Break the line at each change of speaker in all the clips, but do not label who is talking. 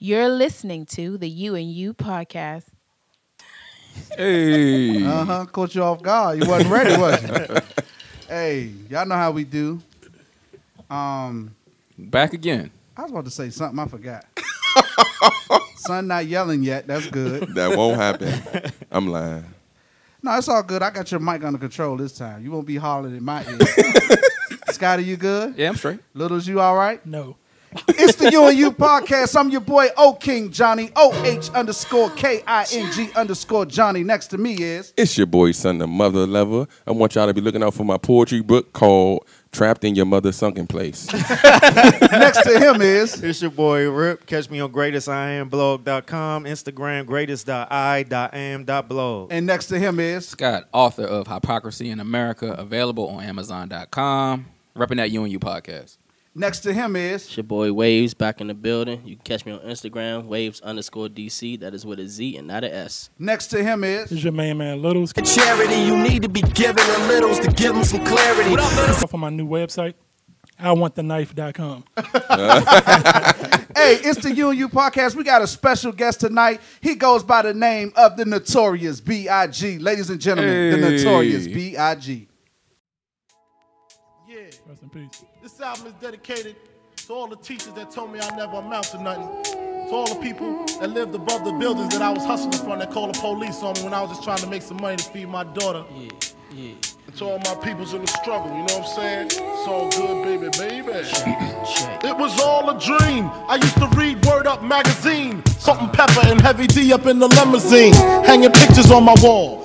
You're listening to the You and You podcast.
Hey.
Uh huh. Caught you off guard. You wasn't ready, was you? hey, y'all know how we do. Um,
Back again.
I was about to say something. I forgot. Son not yelling yet. That's good.
That won't happen. I'm lying.
No, it's all good. I got your mic under control this time. You won't be hollering in my ear. Scotty, you good?
Yeah, I'm straight.
Littles, you all right?
No.
It's the You and You podcast. I'm your boy O King Johnny O H underscore K I N G underscore Johnny. Next to me is
It's your boy, son, the mother lover. I want y'all to be looking out for my poetry book called Trapped in Your Mother's Sunken Place.
next to him is
It's your boy Rip. Catch me on greatestiamblog.com, Instagram greatest.i.am.blog.
and next to him is
Scott, author of Hypocrisy in America, available on Amazon.com. Repping that You and You podcast.
Next to him is
It's your boy Waves back in the building. You can catch me on Instagram, waves underscore DC. That is with a Z and not a S.
next to him is
This is your main man Littles.
Charity, you need to be giving the littles to give them some clarity.
Off on my new website, IWantTheKnife.com.
Hey, it's the You and You podcast. We got a special guest tonight. He goes by the name of the Notorious B.I.G. Ladies and gentlemen, the Notorious B.I.G.
Yeah,
Rest in peace.
This album is dedicated to all the teachers that told me I never amount to nothing. To all the people that lived above the buildings that I was hustling from that called the police on me when I was just trying to make some money to feed my daughter.
Yeah, yeah.
And to all my peoples in the struggle, you know what I'm saying? It's all good, baby, baby. It was all a dream. I used to read Word Up magazine. Salt-N-Pepa and heavy D up in the limousine. Hanging pictures on my wall.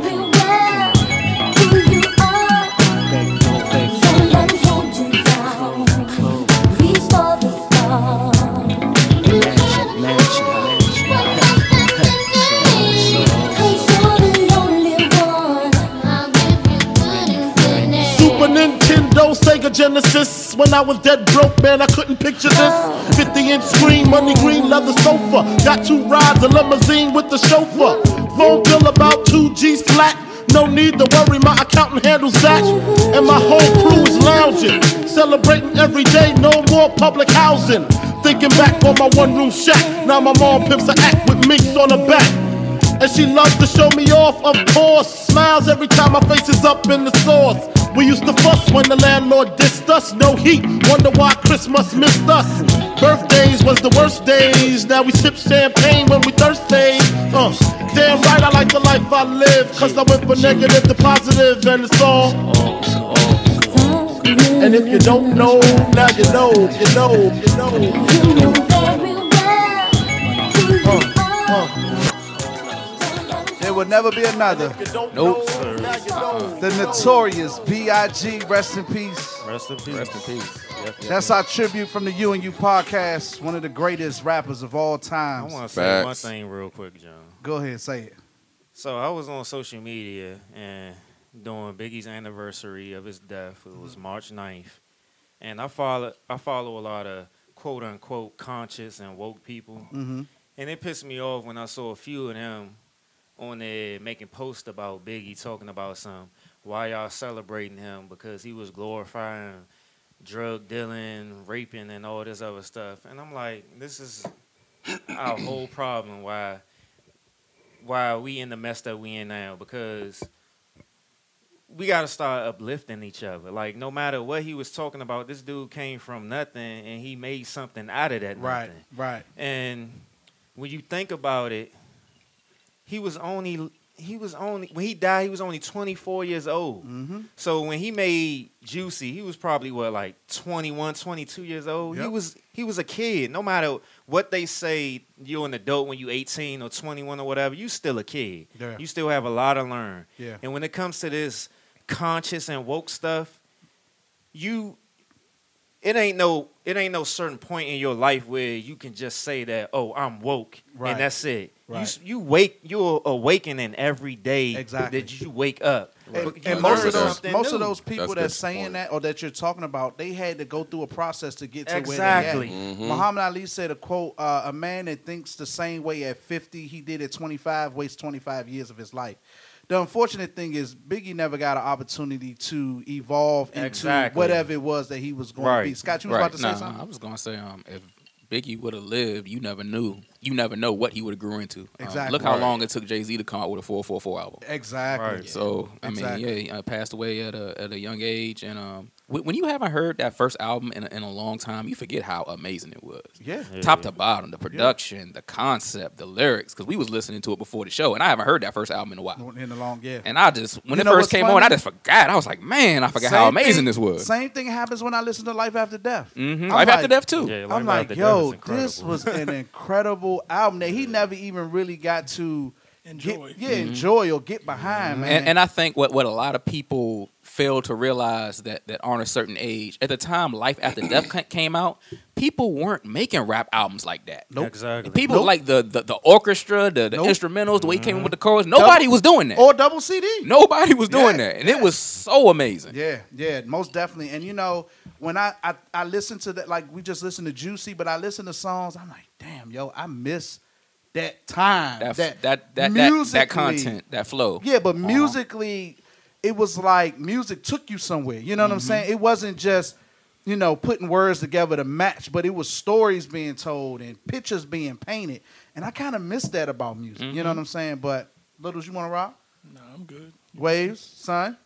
Genesis. When I was dead broke, man, I couldn't picture this. 50 inch screen, money green, leather sofa. Got two rides, a limousine with the chauffeur. Phone bill about two G's flat. No need to worry, my accountant handles that. And my whole crew is lounging, celebrating every day, no more public housing. Thinking back on my one room shack, now my mom pimps a act with minks on her back. And she loves to show me off, of course. Smiles every time my face is up in the sauce. We used to fuss when the landlord dissed us. No heat, wonder why Christmas missed us. Birthdays was the worst days. Now we sip champagne when we thirsty. Uh, damn right, I like the life I live. Cause I went from negative to positive, and it's all. And if you don't know, now you know, you know, you know.
You know very well who you are.
Uh, uh.
Don't let 'em
there will never be another.
Nope.
The notorious B.I.G. Rest in peace.
Rest in peace.
Rest in peace.
Yep, yep.
That's our tribute from the You and You podcast. One of the greatest rappers of all time.
I want to say one thing real quick, John.
Go ahead, say it.
So I was on social media and doing Biggie's anniversary of his death. It was March 9th. And I follow I follow a lot of quote unquote conscious and woke people.
Mm-hmm.
And it pissed me off when I saw a few of them on there making posts about Biggie talking about some why y'all celebrating him because he was glorifying drug dealing, raping and all this other stuff. And I'm like, this is our whole problem why why we in the mess that we in now because we got to start uplifting each other. Like no matter what he was talking about, this dude came from nothing and he made something out of that
Right, right.
And when you think about it, he was only he was only when he died, he was only 24 years old.
Mm-hmm.
So when he made Juicy, he was probably what like 21, 22 years old. He was he was a kid. No matter what they say, you're an adult when you're 18 or 21 or whatever, you still a kid.
Yeah.
You still have a lot to learn.
Yeah.
And when it comes to this conscious and woke stuff, you it ain't no it ain't no certain point in your life where you can just say that oh I'm woke
Right.
and that's it. You
Right.
s You wake you're awakening every day
Exactly.
that you wake up.
And, and most of those
something
most of those people
That's
that's saying
point.
that or that you're talking about, they had to go through a process to get to
Exactly.
where they at.
Mhm.
Muhammad Ali said a quote: uh, "A man that thinks the same way at 50 he did at 25 wastes 25 years of his life." The unfortunate thing is Biggie never got an opportunity to evolve into
Exactly.
whatever it was that he was going to be. Scott, you was
right.
about to say
Nah,
something.
I was gonna say, um, if Biggie would have lived, you never knew. You never know what he would have grew into. Um,
Exactly.
look how
Right.
long it took Jay Z to come out with a 444 album.
Exactly.
Right.
So I
Exactly.
mean, yeah, he uh, passed away at a at a young age, and um, wh- when you haven't heard that first album in a, in a long time, you forget how amazing it was.
Yeah.
Yeah.
Top to bottom, the production, the concept, the lyrics. Because we was listening to it before the show, and I haven't heard that first album in a while.
In the long, yeah.
And I just when
You
it first came
funny?
on, I just forgot. I was like, man, I forgot how amazing
thing-
this was.
Same thing happens when I listen to Life After Death.
hmm
I'm
Life After Death too.
Yeah,
I'm like, yo, this was an incredible album that he never even really got to
Enjoy.
Get, yeah, enjoy or get behind, man.
And, and I think what, what a lot of people fail to realize that that aren't a certain age at the time Life After Death came out, people weren't making rap albums like that.
Nope.
Exactly.
People
Nope.
like the, the the orchestra, the, the
Nope.
instrumentals, the way he came in with the chorus. Nobody was doing that.
or double CD.
Nobody was doing
Yeah,
that, and it was so amazing.
Yeah, yeah, most definitely. And you know, when I, I I listen to that, like we just listened to Juicy, but I listen to songs, I'm like, damn, yo, I miss that time.
That
that
that that that, that, content, that flow.
Yeah, but
Uh-huh.
musically, it was like music took you somewhere. You know what I'm
Mm-hmm.
saying? It wasn't just, you know, putting words together to match, but it was stories being told and pictures being painted. And I kind of miss that about music. You
Mm-hmm.
know what I'm saying? But Littles, you want to rock?
Nah, I'm good.
Waves, son?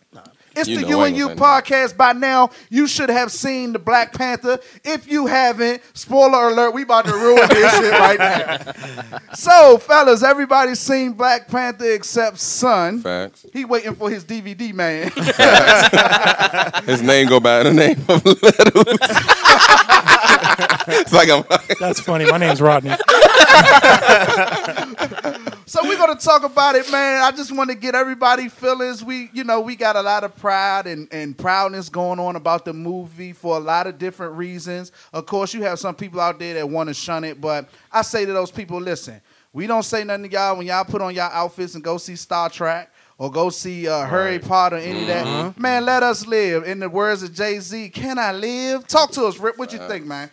It's
You
the
know
You and
ain't
You
gonna say nothing.
podcast. By now, you should have seen the Black Panther. If you haven't, spoiler alert, we about to ruin this shit right now. So, fellas, everybody's seen Black Panther except Son.
Facts.
He waiting for his DVD, man.
His name go by the name of Littles. it's like I'm.
That's funny. My name's Rodney.
so we're gonna talk about it, man. I just want to get everybody feelings. We, you know, we got a lot of pride and, and proudness going on about the movie for a lot of different reasons. Of course, you have some people out there that want to shun it, but I say to those people, listen, we don't say nothing to y'all when y'all put on y'all outfits and go see Star Trek. Or go see uh, Harry Potter, or any of that. Man, let us live. In the words of Jay Z, can I live? Talk to us, Rip. What you think, man?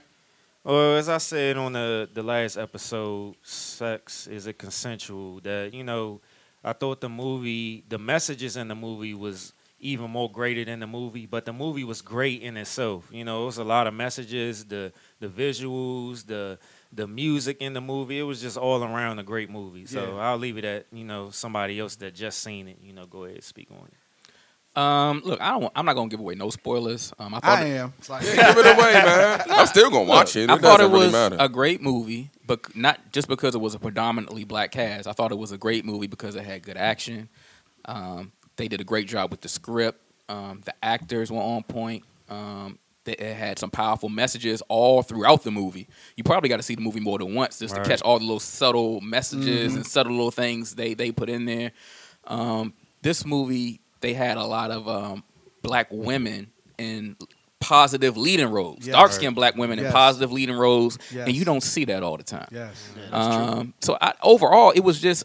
Well, as I said on the the last episode, sex is a consensual. That you know, I thought the movie, the messages in the movie was even more greater than the movie, but the movie was great in itself. You know, it was a lot of messages, the the visuals, the the music in the movie. It was just all around a great movie. So
Yeah.
I'll leave it at you know somebody else that just seen it. You know, go ahead speak on it.
Um, look, I don't. I'm not gonna give away no spoilers. Um, I thought
I
it-
am. It's like,
Give it away, man. I'm still gonna watch it. It
I thought it
doesn't really
was a great movie, but not just because it was a predominantly black cast. I thought it was a great movie because it had good action. Um, they did a great job with the script. Um, the actors were on point. Um, that it had some powerful messages all throughout the movie. You probably got to see the movie more than once just
Right.
to catch all the little subtle messages
Mhm.
and subtle little things they they put in there. Um, this movie they had a lot of um, black women in positive leading roles,
Yes.
dark skinned black women in positive leading roles,
Yes.
and you don't see that all the time.
Yes.
Um, so I, overall, it was just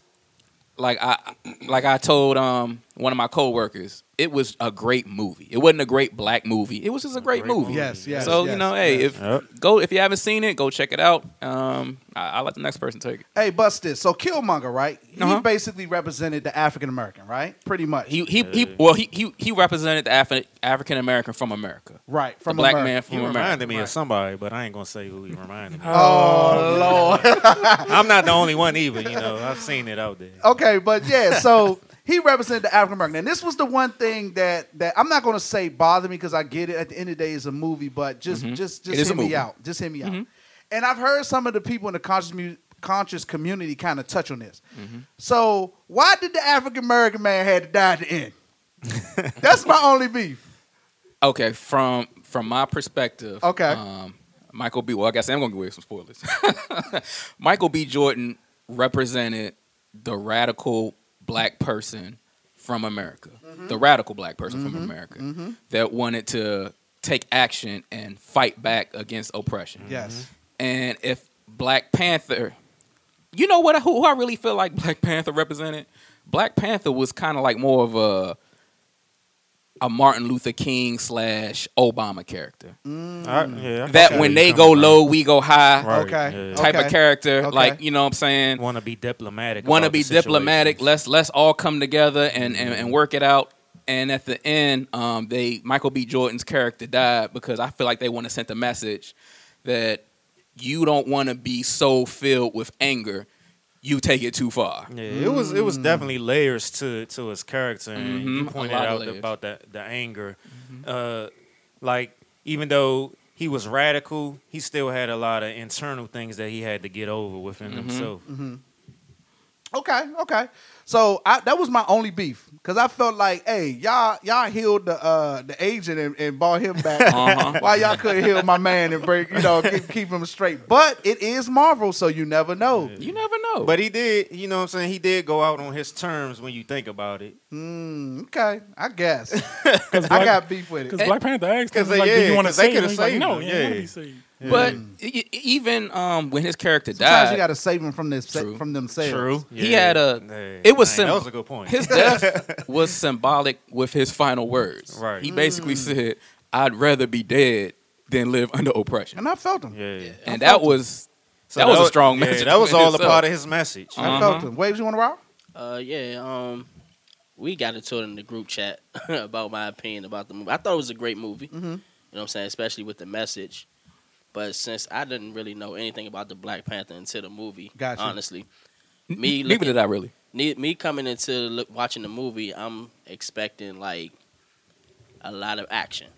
like I like I told um one of my coworkers, it was a great movie. It wasn't a great black movie. It was just a great, movie.
Yes, yes,
So you
yes,
know, hey,
yes.
if go if you haven't seen it, go check it out. Um, I, I'll let the next person take it.
Hey, bust this. So Killmonger, right? He
Uh-huh.
basically represented the African American, right? Pretty much.
He he he. Well, he he he represented the Afri- African American from America.
Right,
the
from
black
America.
man
He
from America.
reminded me of somebody, but I ain't gonna say who he reminded me.
Oh, Lord.
I'm not the only one either. You know, I've seen it out there.
okay, but yeah, so he represented the African American, and this was the one thing that that I'm not going to say bothered me because I get it. At the end of the day, it's a movie, but just
Mhm.
just just hit me out. Just hit me out.
Mhm.
And I've heard some of the people in the conscious mu- conscious community kind of touch on this.
Mm-hmm.
So why did the African American man had to die at the end? That's my only beef.
Okay, from from my perspective.
Okay.
Um, Michael B. Well, I guess I'm gonna give away some spoilers. Michael B. Jordan represented the radical black person from America,
Mm-hmm.
the radical black person from mm-hmm. America mm-hmm. that wanted to take action and fight back against oppression. Mm-hmm.
Yes.
And if Black Panther, you know what? Who, who I really feel like Black Panther represented? Black Panther was kind of like more of a a Martin Luther King slash Obama character.
I- yeah, I
That when they go low, we go high.
Right,
Okay.
yeah.
Type
Okay.
of character,
Okay.
like you know what I'm saying.
Want to be diplomatic.
Want to be diplomatic. Let's let's all come together and, and, and work it out. And at the end, um, they Michael B. Jordan's character died because I feel like they want to send a message that you don't want to be so filled with anger, you take it too far.
Yeah, it was it was definitely layers to to his character, and you
Mhm, a
pointed out
layers.
about the the anger. Uh, like even though he was radical, he still had a lot of internal things that he had to get over within
Mhm.
himself.
Okay, okay. So I, that was my only beef because I felt like, hey, y'all y'all healed the uh, the agent and, and brought him back.
Uh-huh.
Why y'all couldn't heal my man and break, you know, keep, keep him straight? But it is Marvel, so you never know.
You never know.
But he did, you know what I'm saying? He did go out on his terms when you think about it.
Mm, okay, I guess
Because
I got beef with it Because.
Black Panther asked him,
'Cause they-
like, do you want to
they
save him?
could've
He's like,
saved
no,
him,
he don't want to
yeah.
But e- e- even um, when his character
Sometimes
died,
you got to save him from this
True.
from themselves.
True.
He had a-
Yeah.
it was
Dang, that was a good point.
his death was symbolic with his final words.
Right.
He basically said, "I'd rather be dead than live under oppression,"
And I felt him.
yeah.
and that was
So
that was a strong
yeah,
message.
That was all a part of his message.
I
Uh-huh.
felt him. Waves, you want to rock?
Uh, yeah. Um, we got into it in the group chat about my opinion about the movie. I thought it was a great movie.
Mhm.
You know what I'm saying, especially with the message. But since I didn't really know anything about the Black Panther until the movie,
Gotcha.
honestly, me
Neither did I really.
me, me coming into look, watching the movie, I'm expecting like a lot of action.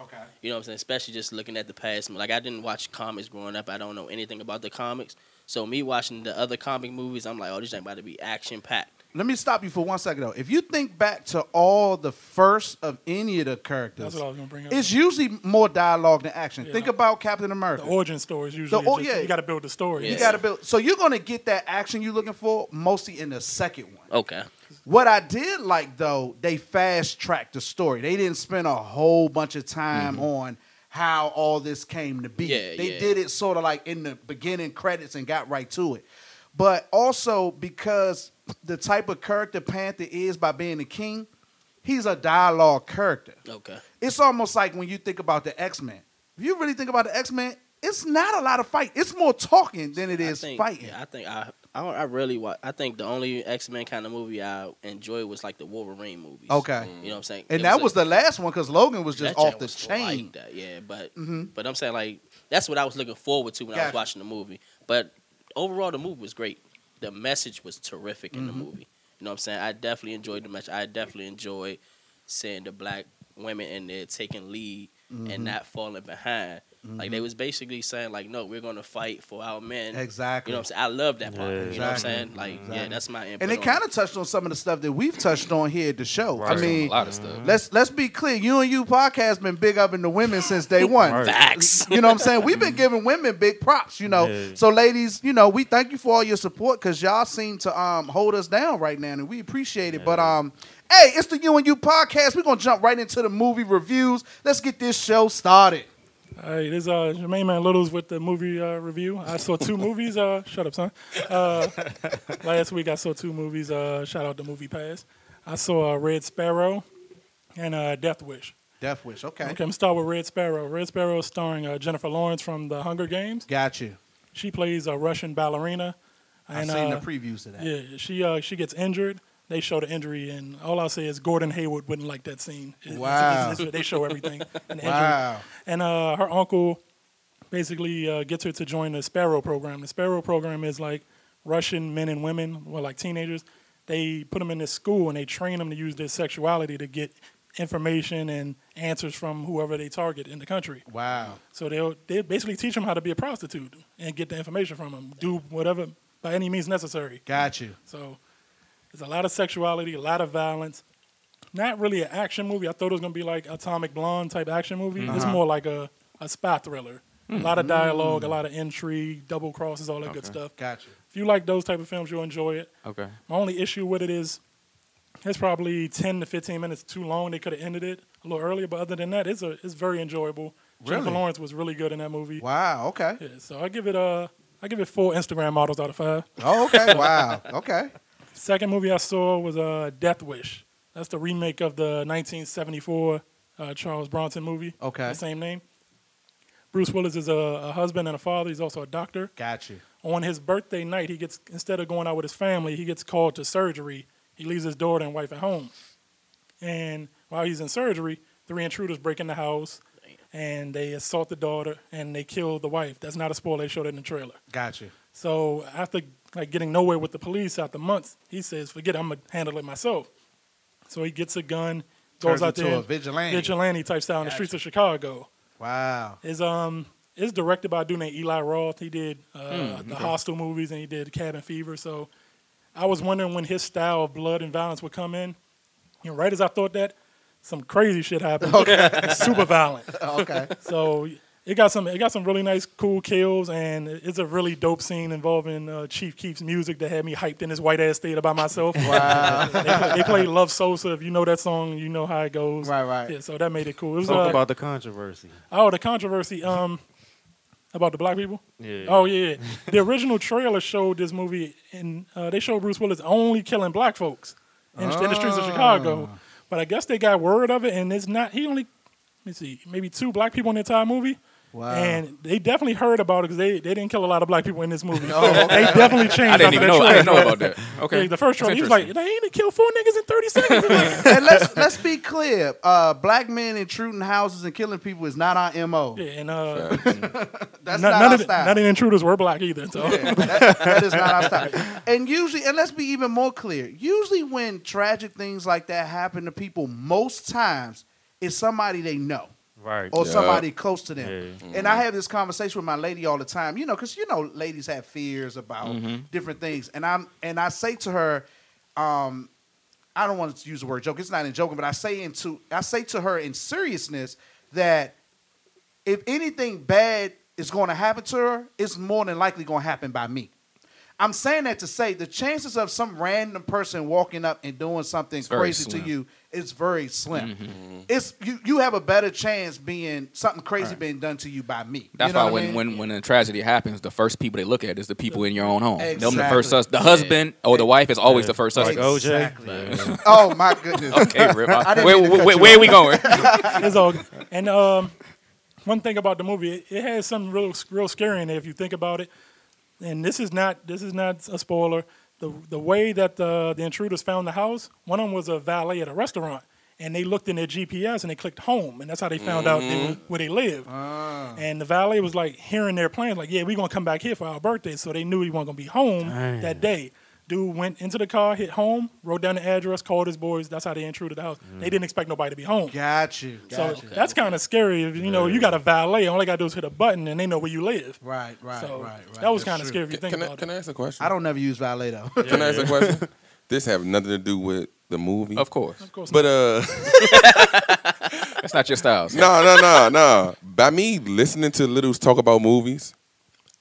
Okay.
You know what I'm saying? Especially just looking at the past. Like I didn't watch comics growing up. I don't know anything about the comics. So me watching the other comic movies, I'm like, oh, this ain't about to be action packed.
Let me stop you for one second though. If you think back to all the first of any of the characters,
That's what I was going to bring up.
it's usually more dialogue than action.
Yeah.
Think about Captain
the
America.
origin story is usually
oh,
just,
yeah.
you got to build the story.
You got to build. So you're gonna get that action you're looking for mostly in the second one.
Okay.
What I did like though, they fast tracked the story. They didn't spend a whole bunch of time mm-hmm. on how all this came to be.
Yeah,
they
yeah.
did it sort of like in the beginning credits and got right to it. But also because the type of character Panther is by being the king, he's a dialogue character.
Okay.
It's almost like when you think about the X Men. If you really think about the X Men, it's not a lot of fight. It's more talking than it is I
think,
fighting.
Yeah, I think I, I, I really, I think the only X Men kind of movie I enjoyed was like the Wolverine movies.
Okay.
You know what I'm saying?
And
It
that
a-
was the last one because Logan was just off the
was
chain.
Like that, yeah, but
Mhm.
but I'm saying like that's what I was looking forward to when I was watching the movie. But overall, the movie was great. The message was terrific in the
Mhm.
movie. You know what I'm saying? I definitely enjoyed the message. I definitely enjoyed seeing the black women in there taking lead
Mhm.
and not falling behind. Like they was basically saying like, no, we're gonna fight for our men.
Exactly.
You know what I'm saying? I love that part.
Yeah.
You know what I'm saying? Like, yeah, that's my input.
And
they
kind of touched on some of the stuff that we've touched on here at the show. I mean,
a lot of stuff.
let's let's be clear. You and you podcast been big up in the women since day one.
Right.
Facts.
You know what I'm saying? We've been giving women big props, you know.
Yeah.
So ladies, you know, we thank you for all your support because y'all seem to um hold us down right now and we appreciate it. But um hey, it's the You and You podcast. We're gonna jump right into the movie reviews. Let's get this show started.
All right, this is uh, Jermaine Man Littles with the movie uh, review. I saw two movies. Uh, shut up, son. Uh, last week I saw two movies. Uh, shout out to MoviePass. I saw uh, Red Sparrow and uh, Death Wish.
Death Wish, okay.
Okay, I'm gonna start with Red Sparrow. Red Sparrow is starring uh, Jennifer Lawrence from The Hunger Games.
Got you.
She plays a Russian ballerina.
I've
And,
seen
uh,
the previews of that.
Yeah, she uh, she gets injured. They show the injury, and all I'll say is Gordon Hayward wouldn't like that scene. It-
Wow.
it's- it's- they show everything. And.
Wow.
And uh, her uncle basically uh, gets her to join the Sparrow program. The Sparrow program is like Russian men and women, well, like teenagers. They put them in this school and they train them to use their sexuality to get information and answers from whoever they target in the country.
Wow.
So they'll they basically teach them how to be a prostitute and get the information from them. Do whatever by any means necessary.
Got you.
So there's a lot of sexuality, a lot of violence. Not really an action movie. I thought it was gonna be like Atomic Blonde type action movie. It's
Uh-huh.
more like a, a spy thriller. A lot of hmm. dialogue, a hmm. lot of intrigue, double crosses, all that good stuff.
Gotcha.
If you like those type of films, you'll enjoy it.
Okay.
My only issue with it is it's probably 10 to 15 minutes too long. They could have ended it a little earlier, but other than that, it's a it's very enjoyable.
Really?
Jennifer Lawrence was really good in that movie.
Wow, okay.
Yeah, so I give it a I give it four Instagram models out of five.
Oh, okay. Wow. Okay.
Second movie I saw was uh, Death Wish. That's the remake of the 1974 uh, Charles Bronson movie.
Okay.
The same name. Bruce Willis is a, a husband and a father. He's also a doctor.
Got you.
On his birthday night, he gets instead of going out with his family, he gets called to surgery. He leaves his daughter and wife at home. And while he's in surgery, three intruders break in the house and they assault the daughter and they kill the wife. That's not a spoiler. They showed it in the trailer.
Got you.
So after like getting nowhere with the police after months, he says, "Forget, it, I'm gonna handle it myself." So he gets a gun,
Turns
goes out
into
there,
a vigilante.
vigilante type style in the streets of Chicago.
Wow.
Is um is directed by a dude named Eli Roth. He did uh,
Hmm,
the
okay.
Hostel movies and he did Cabin Fever. So I was wondering when his style of blood and violence would come in. And right as I thought that, some crazy shit happened.
Okay.
Super violent.
Okay.
So it got some it got some really nice cool kills and it's a really dope scene involving uh, Chief Keef's music that had me hyped in this white ass theater by myself.
Wow.
they, play, they played Love Sosa. If you know that song, you know how it goes.
Right, right.
Yeah, so that made it cool. It was,
Talk
uh,
about the controversy.
Oh, the controversy. Um, about the black people.
Yeah.
Oh yeah. yeah. the original trailer showed this movie, and uh, they showed Bruce Willis only killing black folks in, in the streets of Chicago. But I guess they got word of it, and it's not. He only. Let me see, maybe two black people in the entire movie.
Wow.
And they definitely heard about it because they, they didn't kill a lot of black people in this movie.
Oh, okay.
They definitely changed.
I didn't even
that
know. I didn't know about that. Okay.
Yeah, the first
That's
trailer, he was like, they ain't kill four niggas in 30 seconds.
and let's let's be clear. Uh, black men intruding houses and killing people is not our mo.
yeah, and uh,
That's
none,
not
none
our
of the,
style.
none of the intruders were black either. So.
Yeah, that, that is not our style. And usually, and let's be even more clear. Usually, when tragic things like that happen to people, most times it's somebody they know
Right.
or
Yeah.
somebody close to them.
Yeah.
And I have this conversation with my lady all the time, you know, because you know, ladies have fears about
Mm-hmm.
different things, and I'm and I say to her, um, I don't want to use the word joke. It's not in joking, but I say into I say to her in seriousness that if anything bad is going to happen to her, it's more than likely going to happen by me. I'm saying that to say the chances of some random person walking up and doing something
very
crazy to you is very slim. It's you. You have a better chance being something crazy being done to you by me.
That's
you know
why when,
I mean?
when when a tragedy happens, the first people they look at is the people in your own home. Them the first
Exactly.
sus- the husband or the wife is always the first
Like
suspect.
OJ.
Exactly. oh my goodness.
Okay, Rip.
I didn't
where
to
where, where, are we going?
it's all and um, one thing about the movie, it, it has something real real scary in it if you think about it. And this is not this is not a spoiler. The the way that the the intruders found the house, one of them was a valet at a restaurant, and they looked in their GPS and they clicked home, and that's how they found out they mm-hmm. were, where they lived. Ah. And the valet was like hearing their plans, like, yeah, we're gonna come back here for our birthday, so they knew he wasn't gonna be home
Dang.
that day. Dude went into the car, hit home, wrote down the address, called his boys. That's how they intruded the house. They didn't expect nobody to be home.
Got you.
So
Got you.
that's kind of scary. If you know you got a valet, all they gotta do is hit a button and they know where you live.
Right, right,
So
right, right.
that was kind of scary if you think
Can I,
about
can. I ask a question?
I don't never use valet though.
Can I ask a question? This have nothing to do with the movie.
Of course.
Of course,
But uh
That's not your style. sir.
no, no, no, no. By me listening to Littles talk about movies,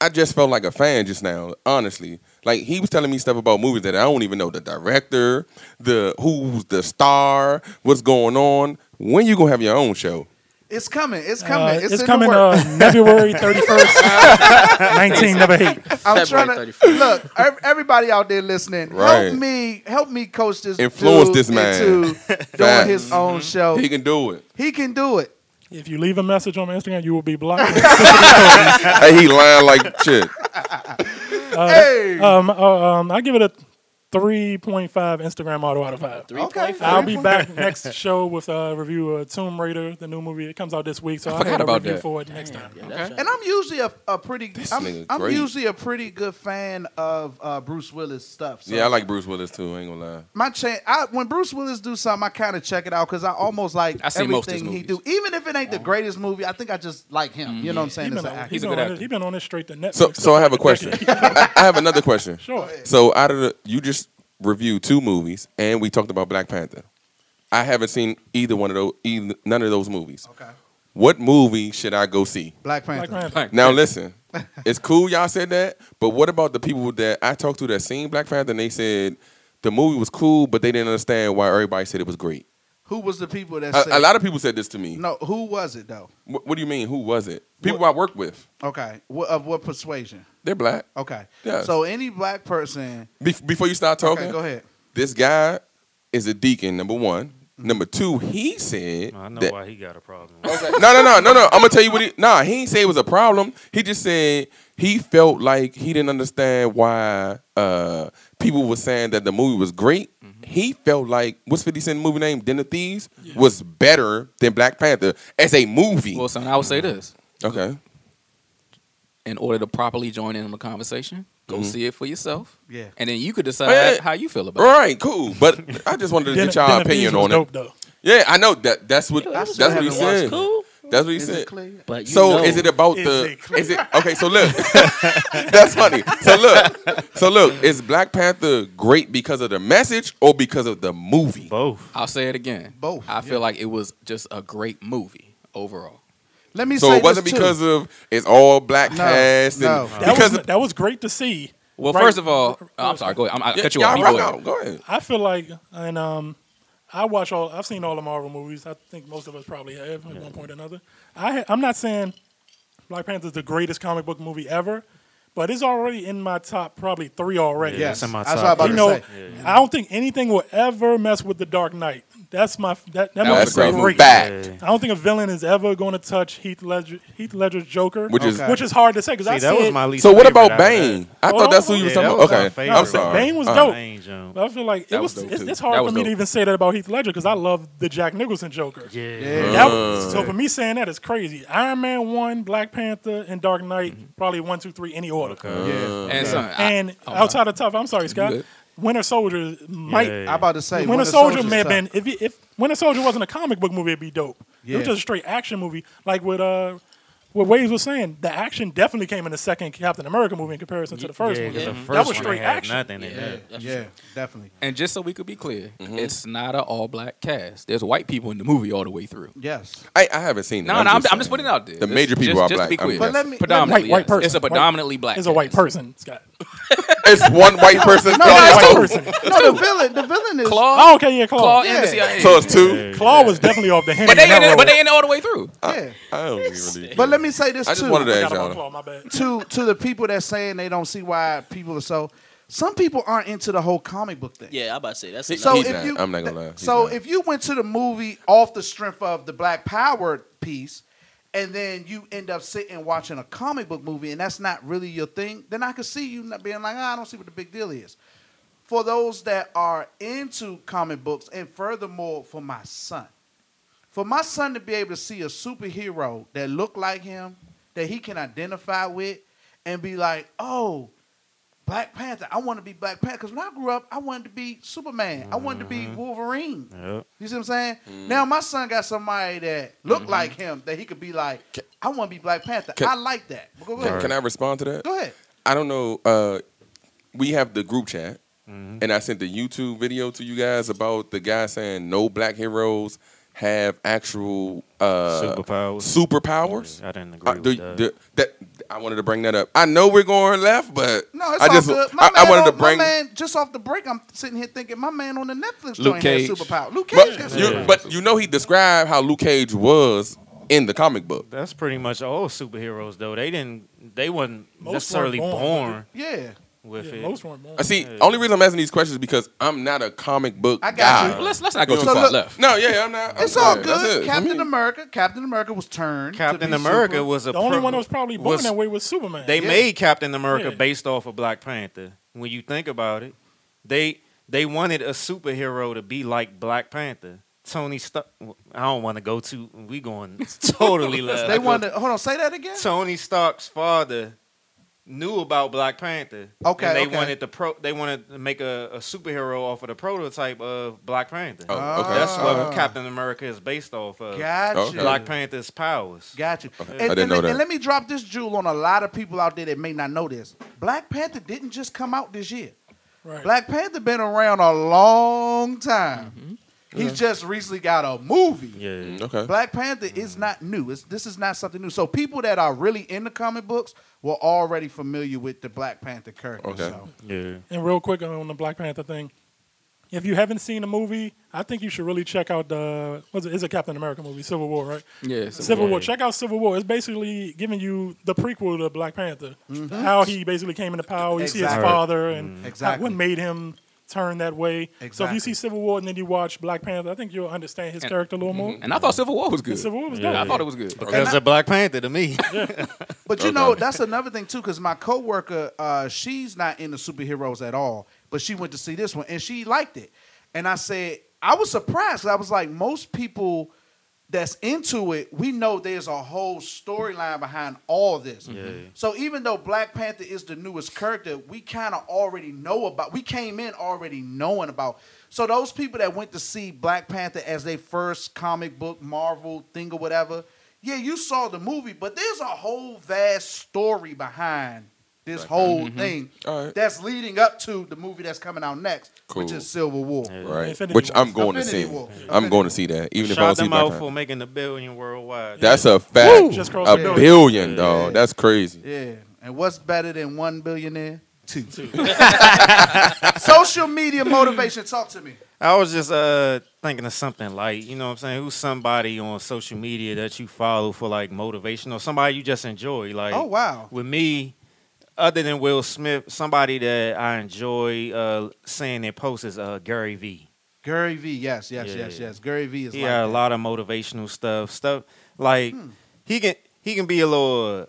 I just felt like a fan just now, honestly. Like he was telling me stuff about movies that I don't even know the director, the who's the star, what's going on. When you gonna have your own show?
It's coming. It's
Uh,
coming. it's
it's coming uh. February 31st, 19 never hate.
I'm
February
trying to
31st.
look. Everybody out there listening,
Right.
help me, help me coach this,
Influence
dude
this man.
into
Facts.
doing his own show.
He
He,
can do it.
He can do it.
If you leave a message on Instagram, you will be blocked.
hey, he lying like shit.
Hey,
um, uh, um, I give it a 3.5 Instagram auto out of five.
Three
Okay.
I'll be back next show with a review of Tomb Raider, the new movie. It comes out this week, so I'll
forgot
have a
about
review
that.
for it next time.
Yeah, that's
and I'm usually a, a pretty. I'm,
nigga
I'm
great.
usually a pretty good fan of uh, Bruce Willis stuff. So
Yeah, I like Bruce Willis too. I ain't gonna lie.
my cha- I, when Bruce Willis do something, I kind of check it out because I almost like
I see most of his
everything he do. Even if it ain't the greatest movie, I think I just like him. You know what I'm saying?
He
As
been
an
on,
actor.
he's
He's a
been
good
on this,
actor.
he been on this straight to Netflix.
So, so I have a question. I, I have another question.
Sure.
So out of the, you just reviewed two movies, and we talked about Black Panther. I haven't seen either one of those, either, none of those movies.
Okay.
What movie should I go see?
Black Panther.
Black Panther.
Now listen, it's cool y'all said that, but what about the people that I talked to that seen Black Panther and they said the movie was cool, but they didn't understand why everybody said it was great.
Who was the people that said?
A, a lot of people said this to me.
No, who was it though?
What, what do you mean? Who was it? People I work with.
Okay, what, of what persuasion?
They're black.
Okay,
Yes.
so any black person.
Bef- before you start talking,
Okay, go ahead.
this guy is a deacon. Number one. Number two, he said
I know
that
why he got a problem.
no, no, no, no, no. I'm gonna tell you what he. Nah, he ain't say it was a problem. He just said he felt like he didn't understand why uh, people were saying that the movie was great. He felt like what's 50 Cent movie name? Den of Thieves was better than Black Panther as a movie.
Well, son, I would say this:
okay,
in order to properly join in on the conversation, go
Mhm.
see it for yourself,
Yeah.
and then you could decide
yeah.
how you feel about it.
all right, cool. But I just wanted to
Den-
get y'all
Den of
opinion
was
on it.
dope, though.
Yeah, I know that. That's what.
It
That's what he said.
Cool.
That's what he
Is
said.
it clear?
But you
So
know,
is it about
Is
the?
it clear?
Is it okay? So look, that's funny. So look, so look, is Black Panther great because of the message or because of the movie?
Both.
I'll say it again.
Both,
I
yeah.
feel like it was just a great movie overall.
Let me
So
say
it wasn't
this too.
because of it's all black
No,
cast and
no.
That
because
was that was great to see.
Well,
Right.
first of all, oh, I'm sorry. Go ahead. I'm, I
Yeah,
cut you off. You
rock
go ahead.
Go ahead.
I feel like, and um, I watch all. I've seen all the Marvel movies. I think most of us probably have at one point or another. I ha- I'm not saying Black Panther is the greatest comic book movie ever, but it's already in my top probably three already.
Yes,
It's in my
that's
top
what I'm about
You
to
know,
say.
I don't think anything will ever mess with the Dark Knight. That's my that that,
That was a great
great.
movie.
Fact.
I don't think a villain is ever going to touch Heath Ledger, Heath Ledger's Joker,
Which is
Okay.
which is hard to say because I
See, that was my least.
so. What about
out of that.
Bane? I
Hold
thought that's who you was
Yeah,
talking about. Okay,
favorite.
I'm sorry.
Bane was dope.
Bane jump.
I feel like it was.
was
it's, it's hard
That
for
was
me to even say that about Heath Ledger because I love the Jack Nicholson Joker.
Yeah.
That
Uh.
was- so for me saying that is crazy. Iron Man one, Black Panther, and Dark Knight
Mm-hmm.
probably one, two, three, any order.
Yeah.
And son, I-
And
oh,
outside of tough, I'm sorry, Scott.
Good.
Winter Soldier might.
Yeah.
I'm about to say
Winter,
Winter
Soldier
Soldier's
may have been if it, if Winter Soldier wasn't a comic book movie, it'd be dope. It was just a straight action movie, like what uh what Waves was saying. The action definitely came in the second Captain America movie in comparison to the first
yeah,
movie.
'cause the
that
first
was
one
straight
had
action.
Nothing in there.
Yeah, definitely.
and just so we could be clear,
Mm-hmm.
it's not an all black cast. There's white people in the movie all the way through.
Yes.
I, I haven't seen it.
No, no, I'm, I'm
saying.
just putting it out there.
The
Just-
major people
just,
are
just
black.
To be clear.
But let me-
predominantly,
White- white person.
It's a predominantly black.
It's a white
cast.
person, Scott.
It's one white person.
No, no,
white
two.
person.
No, the villain. The villain is.
Claw,
Oh, okay, yeah, Claw.
Claw,
Claw,
and the
Yeah.
CIA.
So it's two.
Claw was definitely off the Henny.
but they
in
it, but they in it all the way through.
Yeah.
I don't really.
But let me say this
I just
too.
wanted to ask
got him on
y'all.
Claw, my bad.
to to the people that saying they don't see why people are so. Some people aren't into the whole comic book thing.
Yeah, I'm about to say that's
He-
So if
not.
you,
I'm not gonna lie. He's
So
not.
if you went to the movie off the strength of the Black Power piece, and then you end up sitting watching a comic book movie, and that's not really your thing, then I could see you being like, "Ah, I don't see what the big deal is. For those that are into comic books, and furthermore, for my son, for my son to be able to see a superhero that look like him, that he can identify with, and be like, oh, Black Panther. I want to be Black Panther because when I grew up, I wanted to be Superman. I wanted to be
Mm-hmm.
Wolverine.
Yep.
You see what I'm saying?
Mm.
Now my son got somebody that looked
Mm-hmm.
like him that he could be like. I want to be Black Panther.
Can-
I like that. Go, go
Can,
ahead.
can I respond to that?
Go ahead.
I don't know. Uh, we have the group chat,
Mm-hmm.
and I sent the YouTube video to you guys about the guy saying no black heroes have actual uh,
Superpowers.
Superpowers.
I didn't agree
Uh,
with
do-
that.
do- that- I wanted to bring that up. I know we're going left, but
No, it's
I
all
just
good. My,
I, I
man
wanted to bring.
my man just off the break. I'm sitting here thinking my man on the Netflix
Luke
joint
Cage.
has superpower. Luke Cage.
But
got
you, but you know he described how Luke Cage was in the comic book.
That's pretty much all superheroes though. They didn't. They wasn't
Most
necessarily born,
born
yeah.
With
Yeah,
it.
most weren't born.
I see.
Yeah.
Only reason I'm asking these questions is because I'm not a comic book
I got
guy.
you.
Let's let's not go
You
too
So
far
look-
left.
No, yeah, I'm not. I'm
It's all
sorry. That's
good.
it.
Captain
I mean,
America. Captain America was turned. to
Captain
be
America
super.
was a
The only
pro-
one that was probably born
was-
that way was Superman.
They
Yeah.
made Captain America
Yeah.
based off of Black Panther. When you think about it, they they wanted a superhero to be like Black Panther. Tony Stark. I don't want to go to. We going totally left.
They wanted. Hold on. Say that again.
Tony Stark's father knew about Black Panther.
Okay,
and they
okay.
wanted the pro. They wanted to make a, a superhero off of the prototype of Black Panther.
Oh, okay.
That's what
Ah.
Captain America is based off of.
Gotcha.
Okay.
Black Panther's powers.
Gotcha.
Okay.
And,
I didn't
and
know
let,
that.
and let me drop this jewel on a lot of people out there that may not know this. Black Panther didn't just come out this year.
right.
Black Panther been around a long time.
Mm-hmm.
He's uh-huh. just recently got a movie.
Yeah.
Mm, mm, okay.
Black Panther is mm. not new. It's, this is not something new. So people that are really in the comic books were already familiar with the Black Panther character.
Okay.
So.
Yeah.
And real quick on the Black Panther thing, if you haven't seen the movie, I think you should really check out the what's it? It's a Captain America movie, Civil War, right?
Yeah,
Civil War.
Yeah.
Check out Civil War. It's basically giving you the prequel to Black Panther,
Mm-hmm.
how he basically came into power. You see his father and how-
Exactly.
what made him turn that way. So if you see Civil War and then you watch Black Panther, I think you'll understand his
And-
character a little more.
And I thought Civil War was good.
Civil War was
Yeah.
dope.
I thought it was good.
Because of Black Panther to me.
But you know, that's another thing too, because my coworker, uh, she's not into superheroes at all, but she went to see this one and she liked it. And I said, I was surprised. I was like, most people that's into it, we know there's a whole storyline behind all this.
Yeah. Mm-hmm.
So even though Black Panther is the newest character, we kind of already know about. We came in already knowing about. So those people that went to see Black Panther as their first comic book Marvel thing or whatever, yeah, you saw the movie, but there's a whole vast story behind this whole thing
All right.
that's leading up to the movie that's coming out next, which is Civil War.
Right.
Infinity
Which
War.
I'm going to see.
War.
I'm going to see that, even if I don't
Shout
see
them out for making a billion worldwide.
That's a fact.
Just crossed
a
billion.
billion, dog.
Yeah.
That's crazy.
Yeah. And what's better than one billionaire? Two. Social media motivation. Talk to me.
I was just uh thinking of something like, you know what I'm saying? Who's somebody on social media that you follow for like motivation or somebody you just enjoy? Like
Oh wow.
with me, other than Will Smith, somebody that I enjoy uh seeing their posts is uh Gary V.
Gary V. Yes, yes,
Yeah.
yes, yes. Gary V. is
He
like
got a lot of motivational stuff. Stuff like
Hmm.
he can he can be a little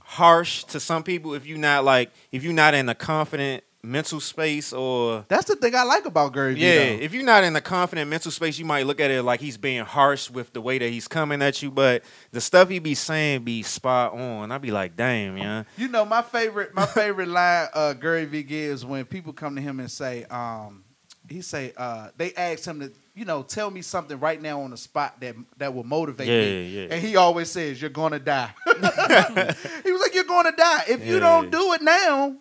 harsh to some people if you're not like if you're not in a confident mental space or
That's the thing I like about Gary V.
yeah, if you're not in the confident mental space, you might look at it like he's being harsh with the way that he's coming at you. But the stuff he be saying be spot on. I'd be like, damn, yeah.
You know, my favorite my favorite line uh Gary V gives when people come to him and say, um, he say, uh, they ask him to, you know, tell me something right now on the spot that that will motivate
Yeah,
me.
yeah.
And he always says, You're gonna die. he was like, You're gonna die. If you don't do it now,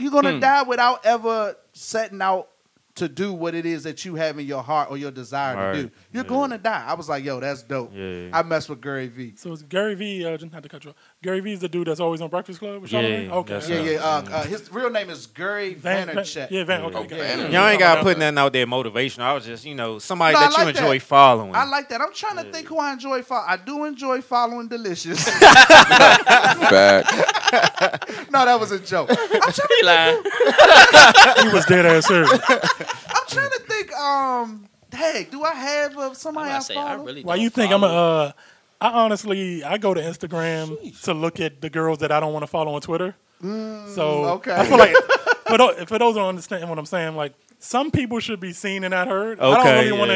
you're gonna
Hmm.
die without ever setting out to do what it is that you have in your heart or your desire to
Right.
do. You're
Yeah.
going to die. I was like, yo, that's dope.
Yeah.
I mess with Gary V.
So it's Gary V. Uh, just had to cut you off. Gary V. is the dude that's always on Breakfast Club. with
Yeah,
Okay.
that's
Yeah, yeah. Uh, uh, his real name is Gary
Van, Van,
Vaynerchuk.
yeah, Van. Okay.
Yeah.
okay.
Y'all ain't got to put nothing out there motivational. I was just, you know, somebody
No, I
that you
like
enjoy
that.
following.
I like that. I'm trying to think who I enjoy. following. I do enjoy following Delicious.
Fact.
no, that was a joke. I'm trying to,
He lying.
he was dead ass serious.
I'm trying to think. Um, hey, do I have uh,
I'm
somebody
about
I
to say, I
follow?
really
Why
don't
you think I'm a? Uh, I honestly, I go to Instagram to look at the girls that I don't want to follow on Twitter. so
Mm, okay.
I feel like for those, for those who understand what I'm saying, like some people should be seen and not heard. Okay, I don't
Okay,
really want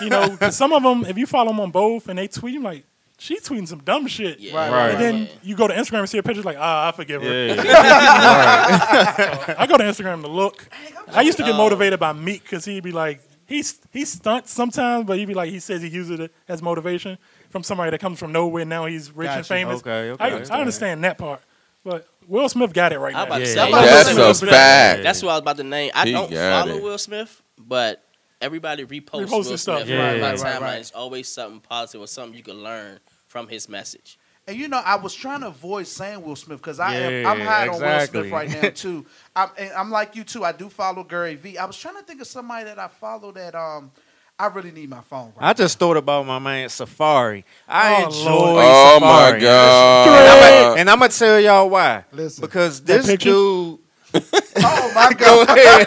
to, you know, 'cause some of them, if you follow them on both and they tweet, I'm like, she tweeting some dumb shit.
Yeah.
Right,
Right.
And then you go to Instagram and see a picture like, ah, I forgive her.
Yeah.
I go to Instagram to look. I used to get
Oh.
motivated by Meek because he'd be like, he's he stunts sometimes, but he'd be like, he says he uses it as motivation from somebody that comes from nowhere. Now he's rich and famous.
Okay, okay,
I,
okay.
I understand that part, but Will Smith got it right now.
Yeah.
say, I'm about to
That's a fact.
That's what I was about to name. I
He
don't follow
it.
Will Smith, but everybody reposts
Reposting
Will
stuff.
Smith.
Yeah.
on my
Right,
right,
timeline.
right.
It's always something positive or something you can learn from his message.
And you know, I was trying to avoid saying Will Smith because I am I'm high on Will. Smith right now too. I'm, and I'm like you too. I do follow Gary V. I was trying to think of somebody that I follow that um I really need my phone. Right
I just thought about my man Safari. I
Oh,
enjoy
Lord.
Oh my god.
And I'm gonna tell y'all why.
Listen.
because this
picture?
dude.
oh my
Go
god.
ahead.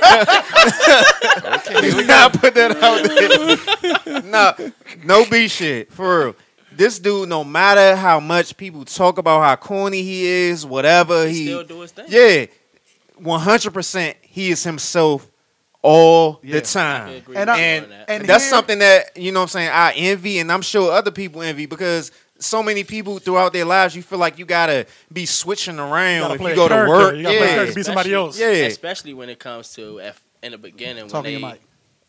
okay, we gotta put that out there. no, no B shit for real. This dude, no matter how much people talk about how corny he is, whatever
He
he,
still do his thing.
yeah, one hundred percent, he is himself all
Yeah.
the
I
time.
agree
And I-
and,
that.
and
that's
here-
something that you know what I'm saying I envy and I'm sure other people envy because so many people throughout their lives you feel like you gotta be switching around
gotta
if
play
you
a
go to
character.
work
You gotta play
yeah
character, be somebody else.
Especially-
Yeah.
Especially when it comes to if, in the beginning when
Talking
they
to Mike.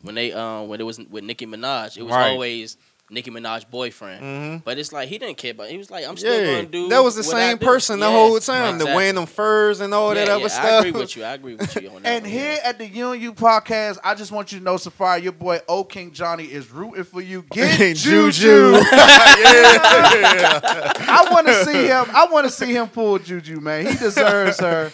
when they um when it was with Nicki Minaj, it was
Right.
always Nicki Minaj boyfriend.
Mhm.
But it's like he didn't care about. He was like, I'm still
yeah
gonna do.
that was the same person the
Yeah,
whole time the
exactly.
wearing them furs and all
Yeah,
that other
yeah,
stuff
I agree with you. I agree with you on that.
And
one,
here
yeah.
at the You and You podcast, I just want you to know, Safaree, your boy O King Johnny is rooting for you. Get
Juju.
Juju. I want to see him. I want to see him pull Juju, man. He deserves her.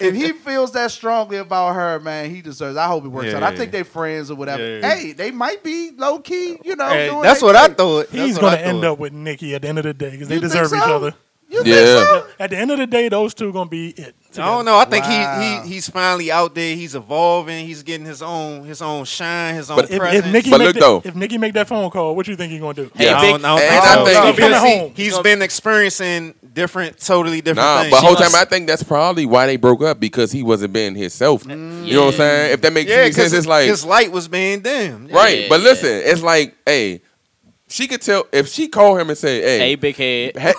If he feels that strongly about her, man, he deserves. I hope it works out. I
Yeah.
think they're friends or whatever.
Yeah.
Hey, they might be low key. You know,
Hey, that's
they
what I thought
He's gonna end up with Nicki at the end of the day because they
You think
deserve each other.
You think
Yeah.
so?
At the end of the day, those two are gonna be it.
I don't know. I think
Wow.
he, he he's finally out there. He's evolving. He's getting his own his own shine, his own
But-
If,
presence.
if Nicki
But
make
look
that,
though.
if Nicki make that phone call, what you think he gonna do?
Hey,
Yeah.
I
Vic,
don't, I don't
and I think-
because he,
home.
he's been experiencing different, totally different
Nah,
things.
but whole time I think that's probably why they broke up because he wasn't being himself. Mm. You know what I'm saying? If that makes
yeah,
any sense, it's like
his light was being dim.
right.
Yeah,
but
yeah.
listen, it's like, hey, she could tell if she called him and say, hey,
Hey, big head.
Hey, that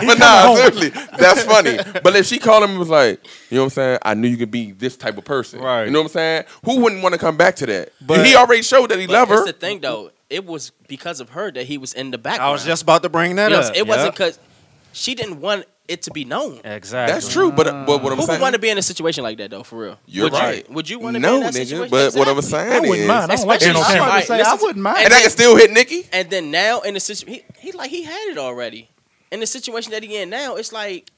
dude. but nah,
home.
seriously, that's funny. But if she called him and was like, you know what I'm saying? I knew you could be this type of person.
Right.
You know what I'm saying? Who wouldn't want to come back to that?
But-
But he already showed that he loved her.
It's the thing though. It was because of her that he was in the background.
I was just about to bring that
You know,
up.
it wasn't because she didn't want it to be known.
exactly.
That's true. But, uh, but what I'm saying.
Who
saying,
would want to be in a situation like that though? For real,
you're
would
right.
You, would you want to
no,
be in that
nigga,
situation?
But what I'm
Exactly.
saying
I wouldn't
is,
mind. I don't like
Especially-
being on
All
camera.
I
right,
was about say,
listen.
I wouldn't mind.
and I can still hit Nicki.
And then now in the situation, he, he like he had it already. In the situation that he in now, it's like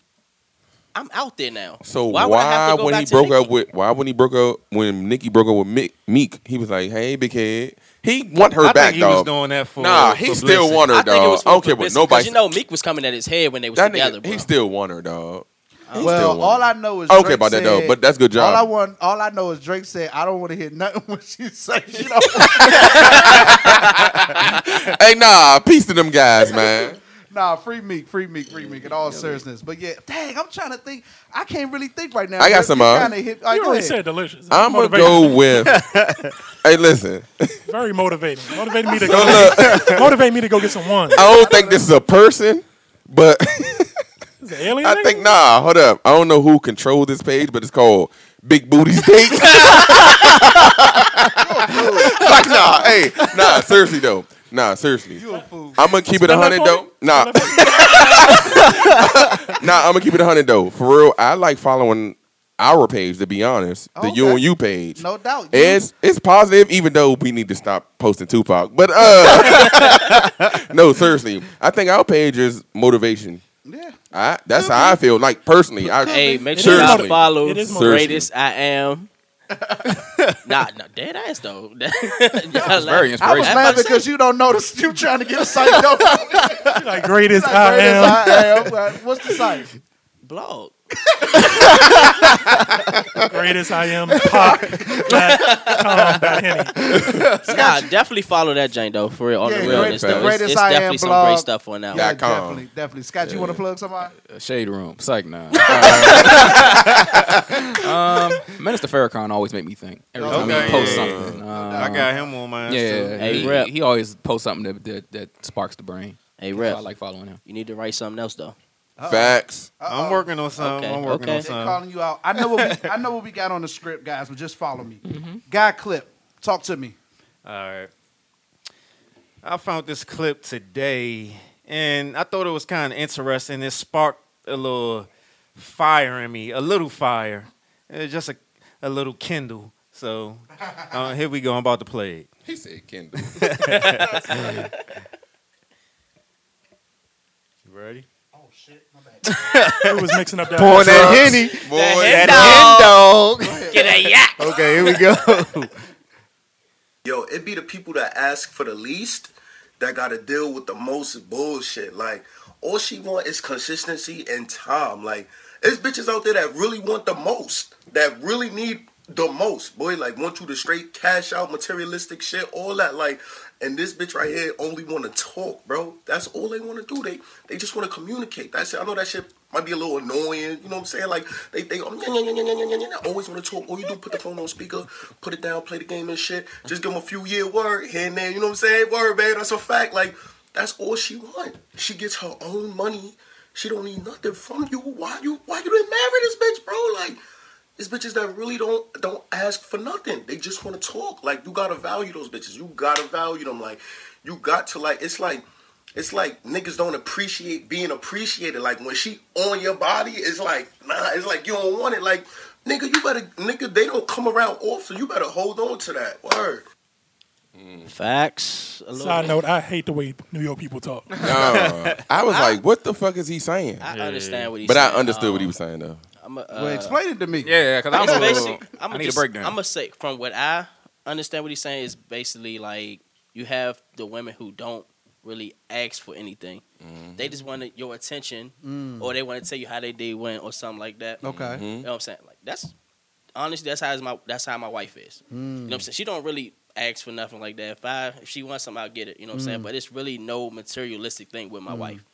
I'm out there now.
So
why,
why,
would I have to go
when
back
he
to
broke
Nicki?
up with why when he broke up when Nicki broke up with Meek, Meek he was like, hey, big head. He want her
I
back,
think he
dog.
was doing that for
nah, he still want her,
I think it
dog.
was
I don't care what
publicity, 'cause
nobody.
You know, Meek was coming at his head when they was
that
together,
nigga,
bro.
he still want her, dog. He still
Well,
want
all
her.
I know is
I don't care
Drake
about that though,
said-
but that's good job.
All I want, all I know is Drake said, "I don't want to hear nothing when she say she don't."
hey, nah, peace to them guys, man.
Nah, free Meek, free Meek, free Meek. In all seriousness, but yeah, dang, I'm trying to think. I can't really think right now.
I got some,
you
uh,
kinda hit- all right,
You
go
already
ahead.
said delicious.
I'm gonna go with. hey, listen,
very motivating. Motivating me to go.
look,
motivate me to go get some ones.
I don't think this is a person, but
Is it alien?
I
nigga?
think nah. Hold up, I don't know who controlled this page, but it's called Big Booty State. like nah, hey, nah. Seriously though, nah. Seriously,
You a fool.
I'm gonna keep it a hundred though. Nah, nah. I'm gonna keep it a hundred though. For real, I like following our page. To be honest, the You
Okay.
and You page.
No doubt.
It's it's positive, even though we need to stop posting Tupac. But uh, no, seriously, I think our page is motivation.
yeah.
I, that's how I feel. Like personally, I
Hey, make sure
is
y'all
motivating.
follow
It is
the greatest I am. nah, nah, dead ass though. That's
very
I was
inspirational.
laughing because you don't notice you trying to get a site. Don't
like greatest
like,
I
greatest
am.
I am. But What's the site?
blog.
Greatest I am pop. Dot com Henny.
Nah, definitely follow that Jane though. For real, on
Yeah,
the
great-
realness
the
though. It's,
greatest
it's
I am
definitely some
blog.
great stuff on that.
Yeah,
one.
com.
definitely, definitely. Scott, you want to plug somebody?
Uh, Shade Room. Psych nah. um, Minister Farrakhan always make me think every time
Okay,
he posts
yeah.
something. Um,
I got him on my
Yeah,
too.
Hey,
he,
rep.
he always posts something that, that, that sparks the brain.
Hey,
So
rep.
I like following him.
You need to write something else though.
Facts.
I'm working on something.
Okay,
I'm working
okay.
on
They
something.
calling you out. I know what we, I know what we got on the script, guys. But just follow me.
Mm-hmm.
Guy clip. Talk to me.
All right. I found this clip today, and I thought it was kind of interesting. It sparked a little fire in me, a little fire. It just a, a little kindle. So uh, here we go. I'm about to play it.
He said kindle.
You ready?
Who was mixing up that?
Pouring that henny.
Boy,
That hen dog.
Get a yak.
Okay, here we go.
Yo, it be the people that ask for the least that got to deal with the most bullshit. Like, all she want is consistency and time. Like, there's bitches out there that really want the most, that really need the most. Boy, like, want you to straight cash out materialistic shit, all that. Like, and this bitch right here only want to talk, bro. That's all they want to do. They they just want to communicate. That's it. I know that shit might be a little annoying. You know what I'm saying? Like they they um, yeah, yeah, yeah, always want to talk. All you do put the phone on speaker, put it down, play the game and shit. Just give them a few year word here and there. You know what I'm saying? Word, man. That's a fact. Like that's all she want. She gets her own money. She don't need nothing from you. Why you why you didn't marry this bitch, bro? Like it's bitches that really don't don't ask for nothing. They just want to talk. Like you gotta value those bitches. You gotta value them. Like you got to like. It's like it's like niggas don't appreciate being appreciated. Like when she on your body, it's like nah. It's like you don't want it. Like nigga, you better nigga. They don't come around often. You better hold on to that word.
Facts. A little
Side
bit.
note: I hate the way New York people talk.
No. I was like, what the fuck is he saying?
I understand what he's
But
saying.
I understood what he
Um,
was saying though.
I'm a, uh,
well, explain it to me.
Yeah, because I'm
It's
a little,
basic. I'm
I need
just,
a breakdown.
I'm gonna say from what I understand what he's saying is basically like you have the women who don't really ask for anything.
Mm-hmm.
They just wanted your attention,
Mm.
or they want to tell you how they day went, or something like that.
Okay.
Mm-hmm.
You know what I'm saying? Like that's honestly that's how my that's how my wife is. You know what I'm saying? She don't really ask for nothing like that. If I if she wants something, I'll get it. You know what I'm saying? But it's really no materialistic thing with my wife.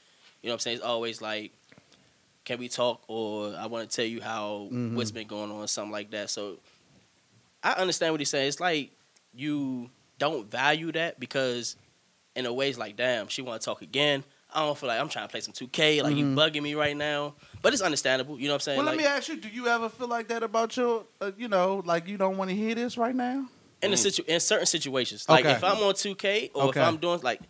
You know what I'm saying? It's always like, can we talk? Or I want to tell you how mm-hmm. what's been going on, something like that. So I understand what he's saying. It's like you don't value that because in a way it's like, damn, she want to talk again. I don't feel like I'm trying to play some 2K. Like you mm-hmm. bugging me right now. But it's understandable. You know what I'm saying?
Well,
like,
let me ask you: Do you ever feel like that about your, uh, you know, like you don't want to hear this right now?
in a mm. situ- in certain situations. Like
Okay.
if I'm on 2K or
Okay.
if I'm doing like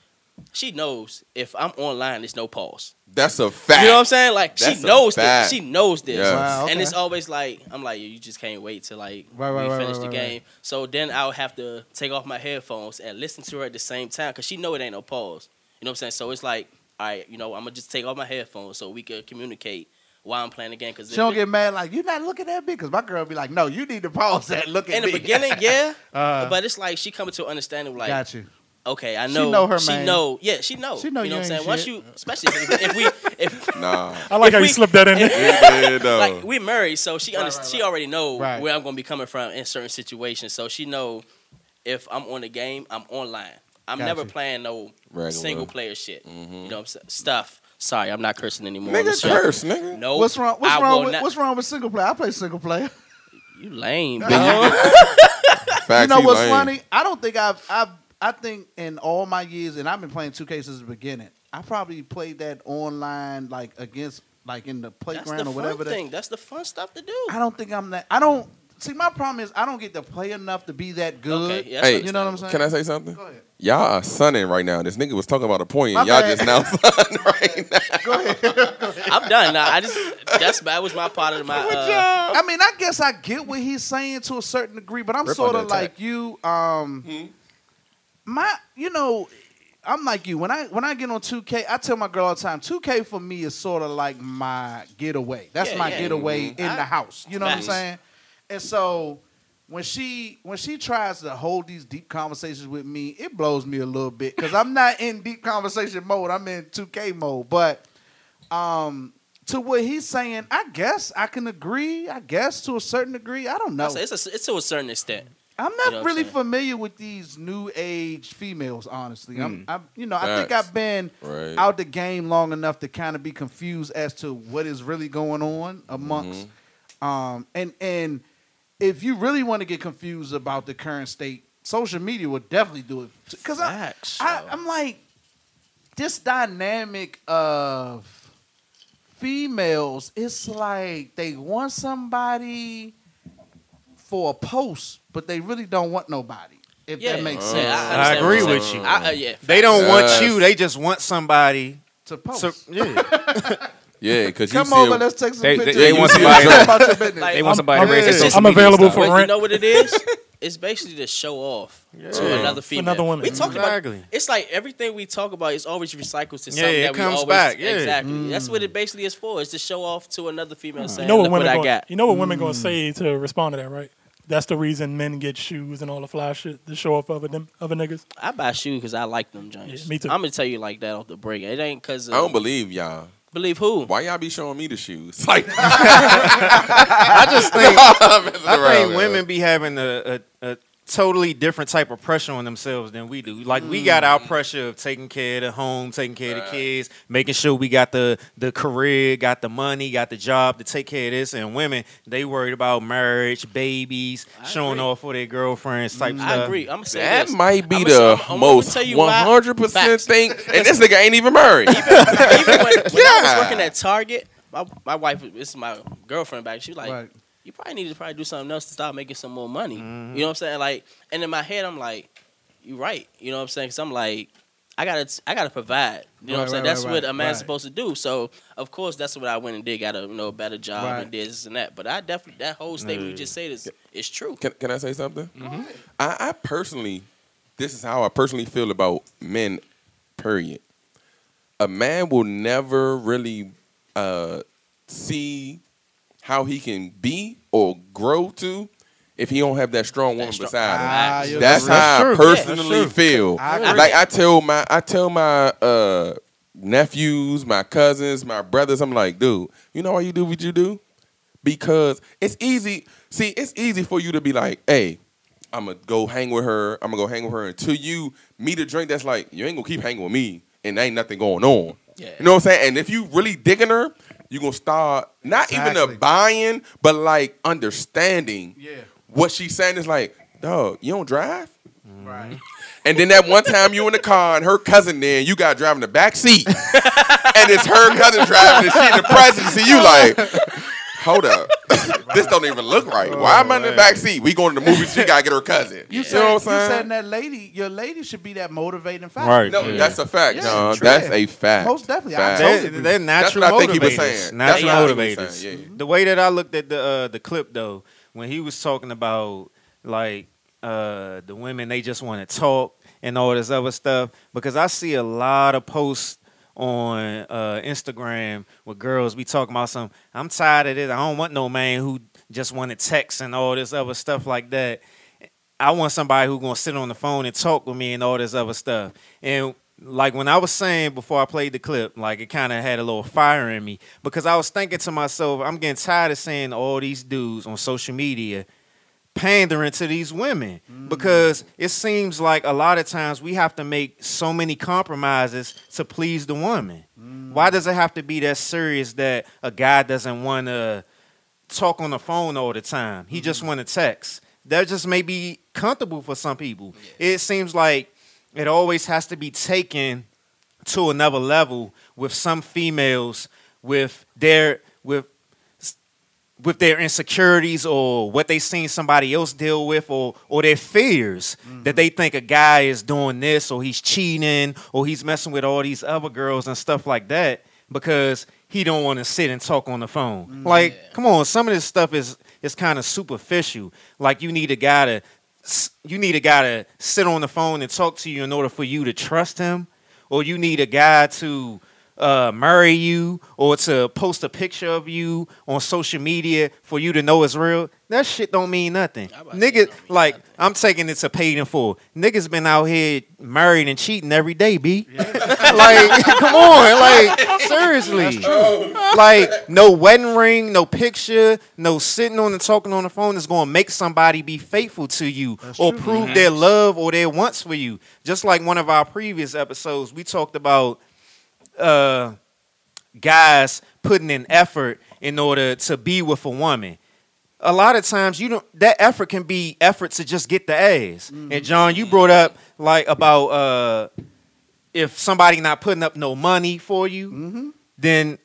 she knows if I'm online, there's no pause.
That's a fact.
You know what I'm saying? Like
That's
she knows this. She knows this.
Yeah.
Wow,
And it's always like I'm like you just can't wait to like
Right, right,
we
right,
finish
right,
the
right,
game. So then I'll have to take off my headphones and listen to her at the same time because she know it ain't no pause. You know what I'm saying? So it's like, all right, you know, I'm gonna just take off my headphones so we could communicate while I'm playing the game. Because
She don't get mad like you're not looking at me because my girl be like, no, you need to pause that. Look at
in
me.
In the beginning, yeah,
Uh,
but it's like she coming to understanding like
got you.
Okay, I
She
know.
know her
She
man.
know. Yeah, she know.
She know
You know
you
what I'm
ain't
saying? Once
shit.
you, especially if, if we, if
Nah.
I like
If
how you
we-
slipped that in there.
Yeah, though.
like we married, so she under,
right,
she already know
Right.
where I'm gonna be coming from in certain situations. So she know if I'm on the game, I'm online. I'm
Got
never
you.
playing no
Regular.
single player shit.
Mm-hmm.
You know what I'm saying? Stuff. Sorry, I'm not cursing anymore. on the
nigga,
show.
curse, nigga.
No.
What's wrong? What's
I
wrong
will
with
not-
What's wrong with single player? I play single player.
You lame, bro.
Facts,
you know
he
what's
lame.
funny? I don't think I've I've I think in all my years, and I've been playing 2K since the beginning. I probably played that online, like against, like in the
That's
playground
the
or
fun
whatever. that-
thing. That's the fun stuff to do.
I don't think I'm that. I don't see. My problem is I don't get to play enough to be that good.
Okay, yeah,
Hey,
you know what I'm saying?
Can I say something?
Go ahead.
Y'all are sunning right now. This nigga was talking about a point,
My
and y'all
bad.
just now sunning right now.
Go ahead.
I'm done now. I just that's that was my part of my. Uh,
I mean, I guess I get what he's saying to a certain degree, but I'm
Rip
sort of
that
like you. Um,
Hmm?
My, you know, I'm like you. When I when I get on 2K, I tell my girl all the time, 2K for me is sort of like my getaway. That's
Yeah,
my
yeah.
getaway in
I-
the house. You know what I'm saying? And so when she when she tries to hold these deep conversations with me, it blows me a little bit because I'm not in deep conversation mode. I'm in 2K mode, but um to what he's saying, I guess I can agree. I guess to a certain degree. I don't know.
I say It's, a, it's to a certain extent.
I'm
You
not
know what I'm
really familiar with these new age females, honestly. I'm,
Hmm.
I'm, you know, I think I've been
Right.
out the game long enough to kind of be confused as to what is really going on amongst,
Mm-hmm.
um, and and if you really want to get confused about the current state, social media will definitely do it. Because I, I. I'm like, this dynamic of females, it's like they want somebody for a post, but they really don't want nobody. If
Yeah,
that makes
yeah,
sense.
I
I agree with you.
I- uh, yeah,
They don't want you. They just want somebody.
to post.
So, yeah.
Yeah, because you
Come
see
over, let's take some
They-
pictures.
they
You
want somebody-
about your business.
Like,
They want somebody
I'm-
to raise their
I'm available for rent.
you know what it is? it's basically to show off to another female.
another woman.
We talked
Exactly.
about it's like everything we talk about is always recycled to something
Yeah,
something
it
that we
comes
always
back, yeah.
exactly. That's what it basically is for. Is to show off to another female saying,
You know what
"Look
women
what I
gonna,
got."
You know what women gonna say to respond to that, right? That's the reason men get shoes and all the fly shit to show off other them other niggas.
I buy shoes because I like them joints.
Yeah, me too.
I'm gonna tell you like that off the break. It ain't because
I don't believe y'all.
believe who.
Why y'all be showing me the shoes? Like,
I just think
I'm messing
I
around,
think
man.
women be having a, a, a totally different type of pressure on themselves than we do. Like we got our mm. pressure of taking care of the home, taking care of the kids, making sure we got the the career, got the money, got the job to take care of this. And women, they worried about marriage, babies,
I
showing
agree.
off for their girlfriends type mm. stuff.
I agree. I'm gonna
That
this.
might be
I'ma-
the
I'ma- I'ma
most
tell you
one
why-
hundred percent thing, and this nigga ain't even married.
Even when, when I was working at Target, my, my wife, this is my girlfriend back. She was like,
Right.
You probably need to probably do something else to start making some more money.
Mm-hmm.
You know what I'm saying? Like, and in my head, I'm like, you're right. You know what I'm saying? Because I'm like, I gotta, I gotta provide. You know what I'm saying?
right,
That's
right,
what a man's
right.
supposed to do. So of course, that's what I went and did. Got a you know better job
Right.
and did this and that. But I definitely that whole statement you just said is is true.
Can, can I say something? I, I personally, this is how I personally feel about men. Period. A man will never really uh, see how he can be or grow to if he don't have that strong woman
strong-
beside him.
Ah,
That's how I.
Yeah,
personally
true.
feel.
I.
Like I tell my I tell my uh, nephews, my cousins, my brothers, I'm like, dude, you know why you do what you do? Because it's easy. See, it's easy for you to be like, hey, I'm gonna go hang with her. I'm gonna go hang with her until you meet a drink that's like, you ain't gonna keep hanging with me, and there ain't nothing going on.
Yeah.
You know what I'm saying? And if you really digging her, you gonna start not even
Exactly.
a buying, but like understanding
Yeah.
what she's saying is like, dog, you don't drive?
Right.
And then that one time you in the car and her cousin there, and you got driving the back seat, and it's her cousin driving, and she in the presidency. You like, hold up, this don't even look right. Why am I in the back seat? We going to the movie. She gotta get her cousin.
You
You,
said
know what I'm saying?
You said that lady, your lady should be that motivating factor.
Right.
no,
Yeah.
that's a fact,
Yeah,
John.
true.
That's a fact.
Most definitely. I
Fact.
totally
They're,
agree.
they're
That's
natural
what I think he was
motivators.
saying.
Natural
That's what I think he
motivators.
was saying, yeah.
The way that I looked at the uh, the clip though, when he was talking about like uh, the women, they just want to talk and all this other stuff. Because I see a lot of posts on uh, Instagram with girls be talking about some. I'm tired of this. I don't want no man who just want to text and all this other stuff like that. I want somebody who gonna sit on the phone and talk with me and all this other stuff. And like when I was saying before I played the clip, like it kind of had a little fire in me because I was thinking to myself, I'm getting tired of seeing all these dudes on social media pandering to these women because it seems like a lot of times we have to make so many compromises to please the woman. Why does it have to be that serious that a guy doesn't want to talk on the phone all the time? He just mm-hmm. want to text. That just may be comfortable for some people. It seems like it always has to be taken to another level with some females with their with with their insecurities or what they seen somebody else deal with or or their fears that mm-hmm. they think a guy is doing this or he's cheating or he's messing with all these other girls and stuff like that because he don't want to sit and talk on the phone. Mm, like, come on, some of this stuff is is kind of superficial. Like you need a guy to you need a guy to sit on the phone and talk to you in order for you to trust him or you need a guy to uh, marry you or to post a picture of you on social media for you to know it's real. that shit don't mean nothing. Niggas like I'm taking it to paid in full. Niggas been out here marrying and cheating every day, b. like, come on, like seriously. Like, no wedding ring, no picture, no sitting on and talking on the phone is gonna make somebody be faithful to you or prove their love or their wants for you. Just like one of our previous episodes, we talked about uh guys putting in effort in order to be with a woman. A lot of times you don't that effort can be effort to just get the ass. And John, you brought up like about uh if somebody not putting up no money for you, then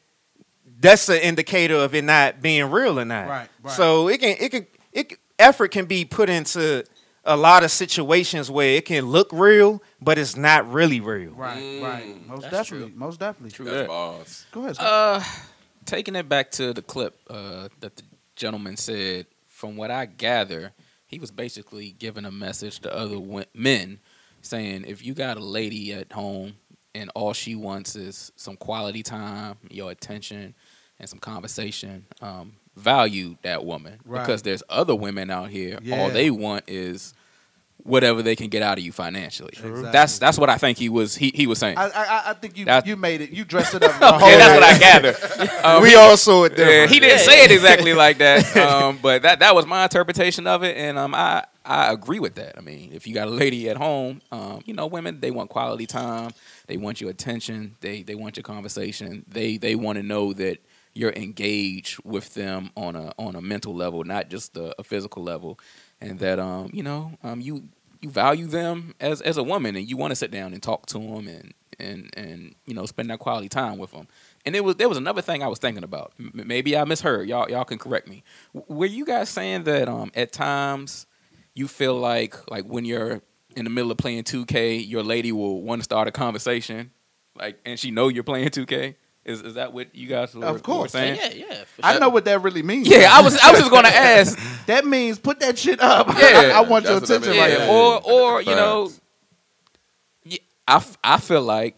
that's an indicator of it not being real or not.
Right, right.
So it can it can it can- effort can be put into a lot of situations where it can look real, but it's not really real.
Right, right. Most
That's
definitely.
true.
Most definitely.
True that.
Go ahead. Scott.
Uh, taking it back to the clip uh, that the gentleman said, from what I gather, he was basically giving a message to other men, saying if you got a lady at home and all she wants is some quality time, your attention, and some conversation, um, value that woman
Right.
because there's other women out here.
Yeah.
All they want is whatever they can get out of you financially.
True.
That's that's what I think he was he, he was saying.
I, I, I think you
That-
you made it. You dressed it up.
Okay, that's what I gather. Um,
We all saw it
Yeah, he didn't say it exactly like that, um, but that that was my interpretation of it, and um, I I agree with that. I mean, if you got a lady at home, um, you know, women they want quality time, they want your attention, they they want your conversation, they they want to know that you're engaged with them on a on a mental level, not just a, a physical level, and that um you know um you you value them as as a woman, and you want to sit down and talk to them and and and you know spend that quality time with them. And it was there was another thing I was thinking about. M- maybe I misheard. Y'all y'all can correct me. W- were you guys saying that um at times you feel like like when you're in the middle of playing 2K, your lady will want to start a conversation, like and she know you're playing 2K. Is is that what you guys were,
Of
were
course.
saying?
Yeah, yeah. for
I
sure.
know what that really means.
Yeah, I was I was just gonna ask.
That means put that shit up.
Yeah,
I want your
that's what that
attention right
Yeah,
now.
or or you know,
Facts.
yeah, I, f- I feel like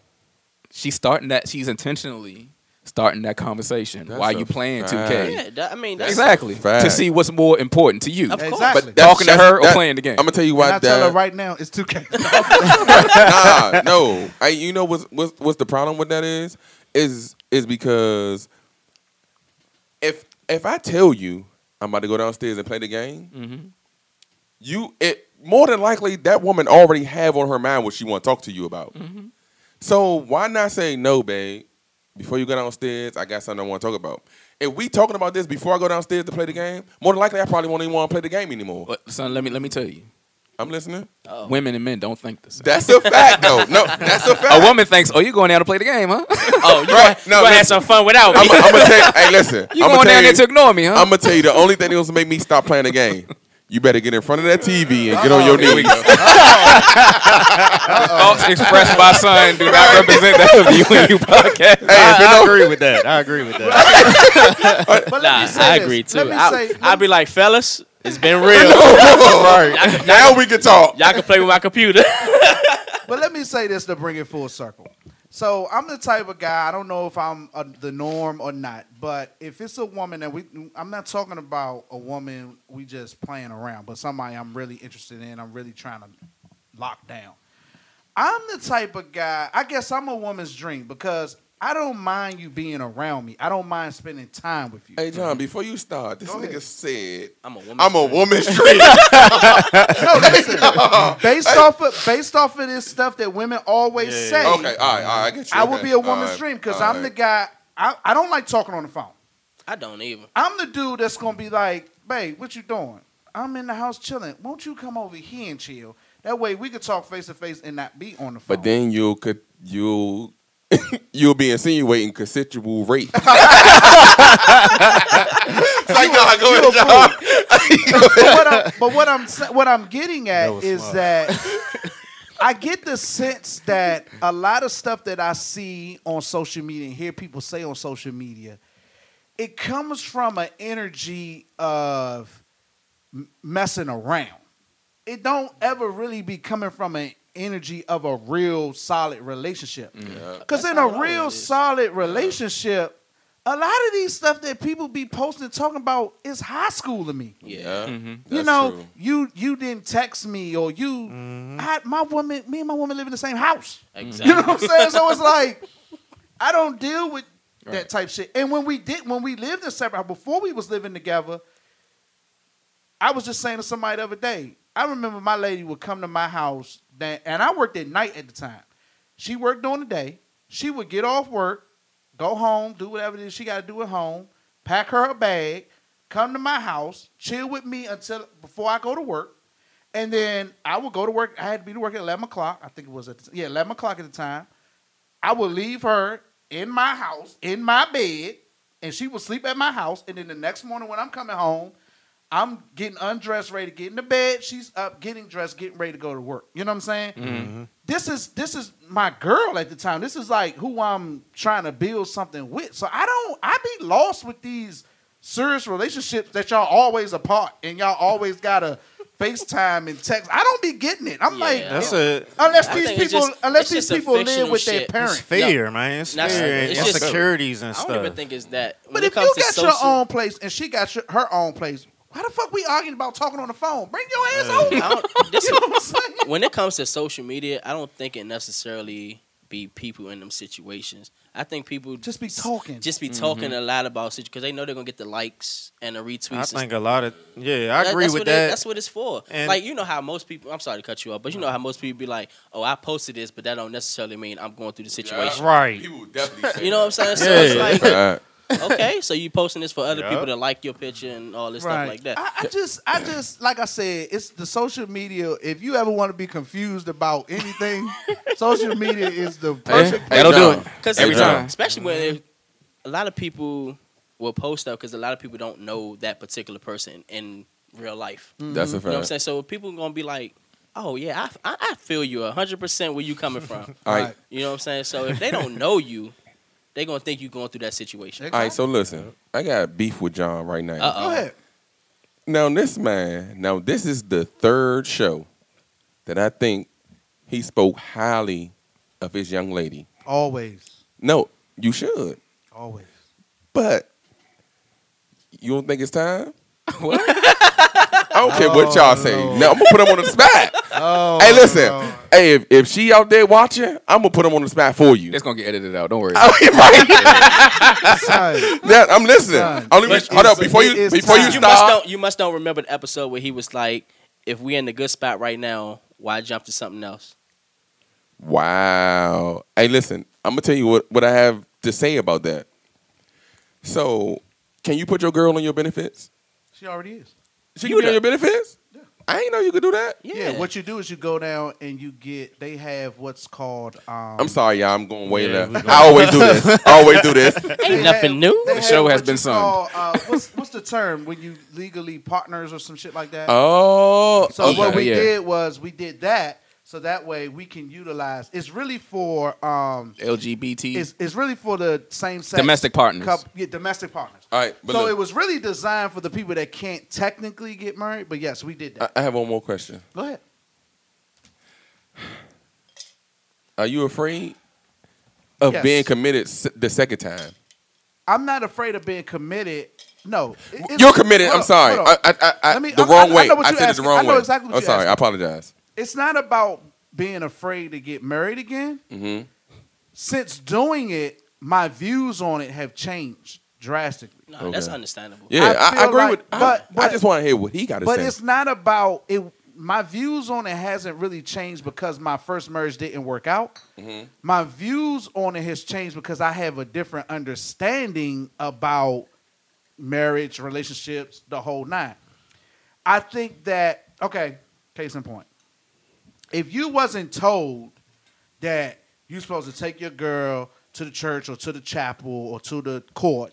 she's starting that. She's intentionally starting that conversation
That's
while
a
you playing two
fact.
K.
Yeah, that, I mean, that's,
Exactly to see what's more important to you.
Of course.
Exactly.
But that's-
Talking to her or
that-
playing the game.
I'm gonna tell you
and
why
I tell her right now, it's 2K.
nah, no. I, you know what's, what's what's the problem with that is is is because if if I tell you I'm about to go downstairs and play the game,
Mm-hmm.
you it more than likely that woman already have on her mind what she want to talk to you about.
Mm-hmm.
So why not say no, babe? Before you go downstairs, I got something I want to talk about. If we talking about this before I go downstairs to play the game, more than likely I probably won't even want to play the game anymore.
But son, let me let me tell you,
I'm listening.
Oh.
women and men don't think the same.
That's a fact, though. No, that's a fact.
A woman thinks, "Oh, you going down to play the game, huh?
Oh, you
Right.
gonna,
No,
you gonna have some fun without me.
I'm gonna tell you. Hey, listen.
You
I'm
going
tell
down there to ignore me, huh?"
I'm gonna tell you the only thing that's gonna make me stop playing the game. You better get in front of that TV and get on your
Here we
knees.
go. Thoughts expressed by son do not represent that of you when you podcast.
Hey, if it
I agree with that. I agree with that.
But let
Nah,
me say
I
this.
agree
Let
too.
me
I,
say-
I'll be like, fellas, it's been real.
right. Now we can talk.
Y'all can play with my computer.
But let me say this to bring it full circle. So I'm the type of guy. I don't know if I'm uh, the norm or not, but if it's a woman that we, I'm not talking about a woman we just playing around, but somebody I'm really interested in. I'm really trying to lock down. I'm the type of guy. I guess I'm a woman's dream because I don't mind you being around me. I don't mind spending time with you.
Hey John, before you start, this
Go
nigga
ahead.
said
I'm a woman.
I'm a woman's dream.
No, listen. based off of based off of this stuff that women always say.
okay, all right, all right, I get you.
I would
Okay,
be a
all
woman's
right,
dream because
all
I'm
right.
the guy. I, I don't like talking on the phone.
I don't even.
I'm the dude that's gonna be like, "Babe, what you doing? I'm in the house chilling. Won't you come over here and chill? That way we could talk face to face and not be on the phone."
But then you'll could you'll you'll be insinuating consensual rape. it's like, nah, go ahead, John.
but what I'm, but what I'm sa- what I'm getting at
was
is
smart.
that I get the sense that a lot of stuff that I see on social media and hear people say on social media, it comes from an energy of messing around. It don't ever really be coming from an energy of a real solid relationship. Mm. Because in a real solid relationship, a lot of these stuff that people be posting and talking about is high school to me.
Yeah.
you know,
true.
you you didn't text me or you I had my woman, me and my woman live in the same house.
Exactly.
You know what I'm saying? So it's like I don't deal with that type shit. And when we did, when we lived in separate, before we was living together, I was just saying to somebody the other day. I remember my lady would come to my house, that, and I worked at night at the time. She worked during the day. She would get off work, go home, do whatever it is she got to do at home, pack her a bag, come to my house, chill with me until before I go to work, and then I would go to work. I had to be to work at eleven o'clock. I think it was at the, yeah eleven o'clock at the time. I would leave her in my house, in my bed, and she would sleep at my house. And then the next morning when I'm coming home, I'm getting undressed, ready to get into bed. She's up, getting dressed, getting ready to go to work. You know what I'm saying?
Mm-hmm.
This is this is my girl at the time. This is like who I'm trying to build something with. So I don't I be lost with these serious relationships that y'all always apart and y'all always gotta FaceTime and text. I don't be getting it. I'm like
That's a
unless
I
these people
just-
unless these people live
fictional
with their parents.
it's fear, man. It's
That's-
fear and
it's just-
insecurities and stuff.
I don't even think it's that. When
But
it
if
comes
you got
social,
your own place and she got your, her own place, why the fuck we arguing about talking on the phone? Bring your ass over.
This
You know what I'm saying?
when it comes to social media, I don't think it necessarily be people in them situations. I think people
Just be talking.
just be mm-hmm. talking a lot about situations because they know they're gonna get the likes and the retweets.
I
and
think a lot of yeah, I
That-
agree
that's
with
what it-
that.
that's what it's for.
And-
like you know how most people. I'm sorry to cut you off, but you know how most people be like, "Oh, I posted this, but that don't necessarily mean I'm going through the situation."
right.
People definitely say
You know what I'm saying? So
Yeah.
it's like,
Right.
Okay, so you posting this for other
Yeah.
people to like your picture and all this stuff like that.
I, I just, I just, like I said, it's the social media. If you ever want to be confused about anything, social media is the perfect.
That'll do it.
Because
Every uh, time.
especially when if, a lot of people will post stuff because a lot of people don't know that particular person in real life.
That's a mm-hmm.
You know what I'm saying? So people gonna be like, "Oh yeah, I, I, I feel you hundred percent where you coming from."
All right.
You know what I'm saying? So if they don't know you, they gonna think you going through that situation.
All right, so listen, I got beef with John right now.
Uh-oh.
Go ahead.
Now this man, now this is the third show that I think he spoke highly of his young lady.
Always,
No, you should,
always.
but you don't think it's time? What? I don't care what y'all say. Oh, now I'm gonna put him on the spot.
Oh,
hey, listen. Hey, if, if she out there watching, I'm gonna put him on the spot for you.
It's gonna get edited out. Don't worry.
Oh, yeah, right.
Son,
Yeah, I'm listening.
Son,
Only
it
hold up before
it
you
is
before you
time.
You must
start.
don't you must don't remember the episode where he was like, "If we in the good spot right now, why jump to something else?"
Wow. Hey, listen, I'm gonna tell you what, what I have to say about that. So, can you put your girl on your benefits?
she already is.
She can be on your benefits? Yeah. I ain't know you could do that.
Yeah. What you do is you go down and you get. They have what's called. Um,
I'm sorry, y'all. I'm going way
Yeah,
left.
going-
I always do this. I always do this.
Ain't
they
nothing
have-
new.
The show has been
some.
sung.
call, uh, what's, what's the term when you legally partners or some shit like that?
Oh,
So
okay.
what we
yeah.
did was we did that so that way we can utilize. It's really for um,
LGBT.
it's, it's really for the same sex
Domestic partners.
coup- yeah, domestic partners.
All right, but
so
look,
it was really designed for the people that can't technically get married, but yes, we did that.
I, have one more question.
Go ahead.
Are you afraid of
Yes.
being committed the second time?
I'm not afraid of being committed. No,
You're committed. I'm sorry. I, I, I,
me-
the
I-
wrong way. I said it the wrong
I know
way.
exactly what
I'm sorry. I apologize.
It's not about being afraid to get married again.
hmm
Since doing it, my views on it have changed drastically.
No, that's understandable.
Yeah, I, I,
feel
agree
like-
with. I,
but-
I just want to hear what he got to
But it's not about it. My views on it hasn't really changed because my first marriage didn't work out.
Mhm.
My views on it has changed because I have a different understanding about marriage, relationships, the whole nine. I think that okay, case in point. If you wasn't told that you're supposed to take your girl to the church or to the chapel or to the court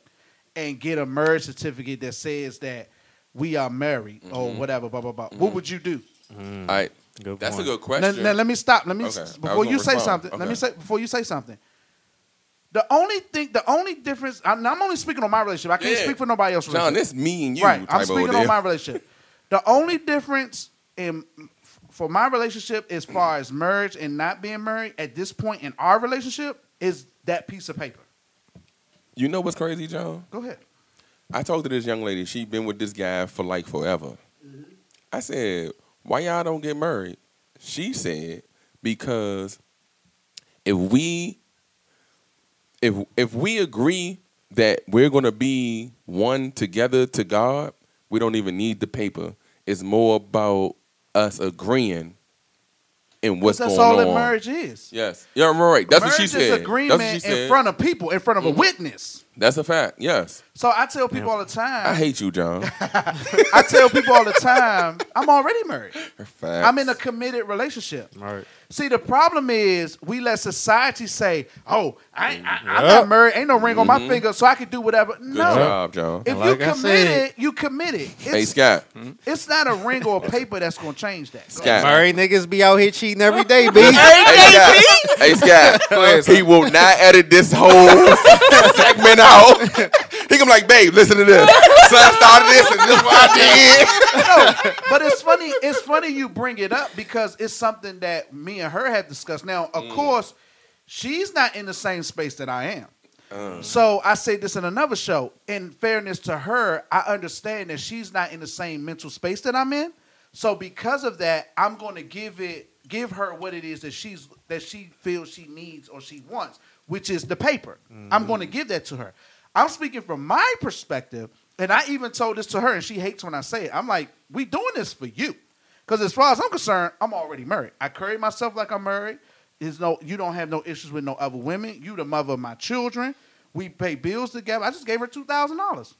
and get a marriage certificate that says that we are married or
Mhm.
whatever, blah blah blah, what would you do?
All right.
Good
That's a good question.
Now, now, let me stop. Let me
Okay,
before
gonna
you say
respond.
something. Let me say before you say something. The only thing, the only difference. I'm, I'm only speaking on my relationship. I can't
Yeah.
speak for nobody else.
John, this me and you
right? I'm speaking
ordeal.
on my relationship. The only difference in for my relationship as far as marriage and not being married at this point in our relationship is that piece of paper.
You know what's crazy, John?
Go ahead.
I talked to this young lady. She been with this guy for like forever. I said, "Why y'all don't get married?" She said, "Because if we if if we agree that we're gonna be one together to God, we don't even need the paper. It's more about us agreeing in what's
that's
going
all
on.
that marriage is.
Yes, you're right. That's
marriage
what she
is
said.
agreement
That's what she
in front of people, in front of a mm-hmm. witness.
That's a fact. Yes,
So I tell people all the time.
I hate you, John.
I tell people all the time, I'm already married.
Facts.
I'm in a committed relationship.
Right.
See, the problem is we let society say, "Oh, I, ain't- I, I'm
Yep.
not married. Ain't no ring on my
Mhm.
finger, so I can do whatever."
Good
no,
job, John.
if
Like
you
I
committed,
said-
you committed. It's,
Hey, Scott.
it's not a ring or a paper that's gonna change that. Go
Scott.
Married niggas be out here cheating every day, B.
Hey, Scott. Hey, Scott. he will not edit this whole segment out. He gonna be like, babe, listen to this. So I started this, and this is what I did.
no, but it's funny. It's funny you bring it up because it's something that me and her have discussed. Now, of mm. course, she's not in the same space that I am. Uh. So I say this in another show. In fairness to her, I understand that she's not in the same mental space that I'm in. So because of that, I'm going to give it, give her what it is that she's that she feels she needs or she wants, which is the paper. I'm going to mm-hmm. give that to her. I'm speaking from my perspective, and I even told this to her, and she hates when I say it. I'm like, we doing this for you, because as far as I'm concerned, I'm already married. I carry myself like I'm married. There's no, you don't have no issues with no other women. You the mother of my children. We pay bills together. I just gave her two thousand dollars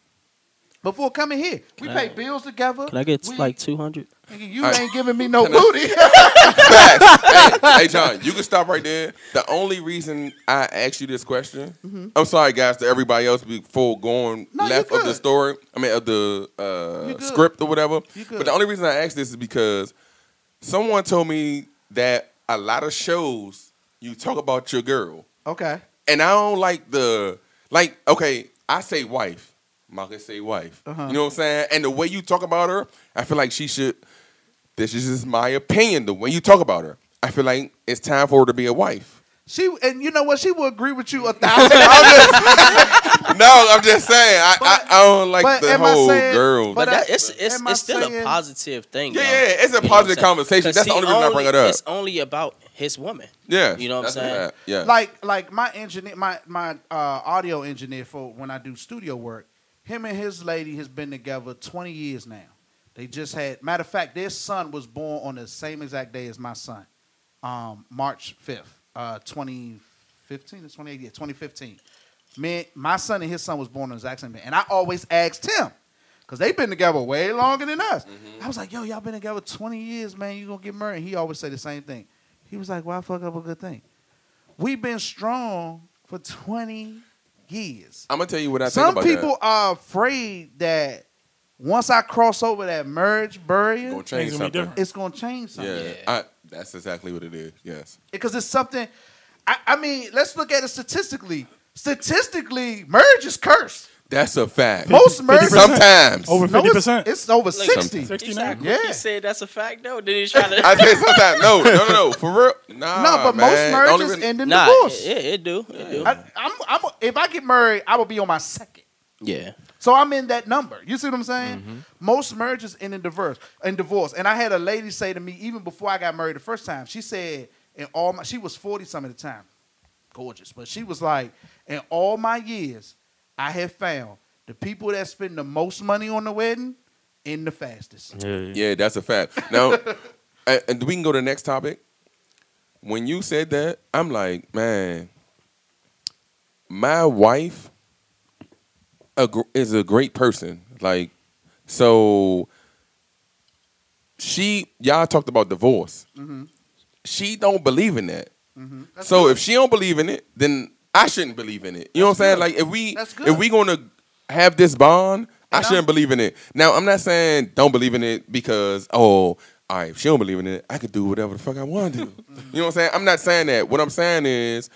before coming here. We
I-
pay bills together.
Can I get
We-
like two hundred?
You
All right.
ain't giving me no
Can I-
booty.
Facts. hey, hey, John, you can stop right there. The only reason I asked you this question, I'm sorry, guys, to everybody else before going
Mm-hmm. No,
left of the story. I mean, of the uh, script or whatever. But the only reason I asked this is because someone told me that a lot of shows you talk about your girl,
okay.
and I don't like the like. Okay, I say wife. Marcus say wife.
Uh-huh.
You know what I'm saying? And the way you talk about her, I feel like she should. This is just my opinion. The way you talk about her, I feel like it's time for her to be a wife.
She and you know what? She will agree with you a thousand.
no, I'm just saying. I I, I don't like the whole
saying-
girl.
But
But
that, it's it's, it's still
saying-
a positive thing.
Yeah,
though.
yeah, it's a
You know what I'm
positive conversation. That's the only reason I bring it up.
It's only about his woman.
yeah,
You know what I'm saying?
that. Yeah.
like like my engineer, my my uh, audio engineer for when I do studio work. Him and his lady has been together 20 years now. They just had matter of fact, their son was born on the same exact day as my son, um, March 5th, uh, 2015 or 2018, yeah, 2015. Me, my son and his son was born on the exact same day, and I always asked him. Cause they've been together way longer than us. I was like, "Yo, y'all been together 20 years, man. You gonna get married?" He always say the same thing. He was like, "Why fuck up a good thing?" We've been strong for 20 years.
I'm gonna tell you what I think
Some
about
people are afraid that once I cross over that
merge
barrier,
Gonna change
Things gonna be
something.
different.
it's gonna change something.
Yeah, I, that's exactly what it is. Yes.
Because it's something. I, I mean, let's look at it statistically. Statistically, merge is cursed.
That's a fact.
Most marriages.
Sometimes.
Over
No,
fifty
it's,
percent.
it's over
Like,
60.
69.
Yeah.
You said that's a fact though. Did he try to?
I said sometimes. No, no, no, no. For real. Nah,
no, but
man.
most
The only
marriages
reason-
end in
nah,
divorce.
it, it do. It do.
I, I'm, I'm, if I get married, I will be on my second.
yeah.
So I'm in that number. You see what I'm saying?
Mm-hmm.
Most marriages end in divorce. In divorce. And I had a lady say to me, even before I got married the first time, she said, in all my she was 40 some at the time. Gorgeous. But she was like, in all my years, I have found the people that spend the most money on the wedding end the fastest.
Yeah, yeah.
Yeah, that's a fact. Now, and, and we can go to the next topic. When you said that, I'm like, man, my wife is a great person. Like, so she, y'all talked about divorce.
Mhm.
She don't believe in that.
Mhm.
So
good.
if she don't believe in it, then I shouldn't believe in it. You know what I'm saying? Like if we if we gonna have this bond, I
I'm-
shouldn't believe in it. Now I'm not saying don't believe in it because oh, all right, if she don't believe in it, I could do whatever the fuck I want to do. you know what I'm saying? I'm not saying that. What I'm saying is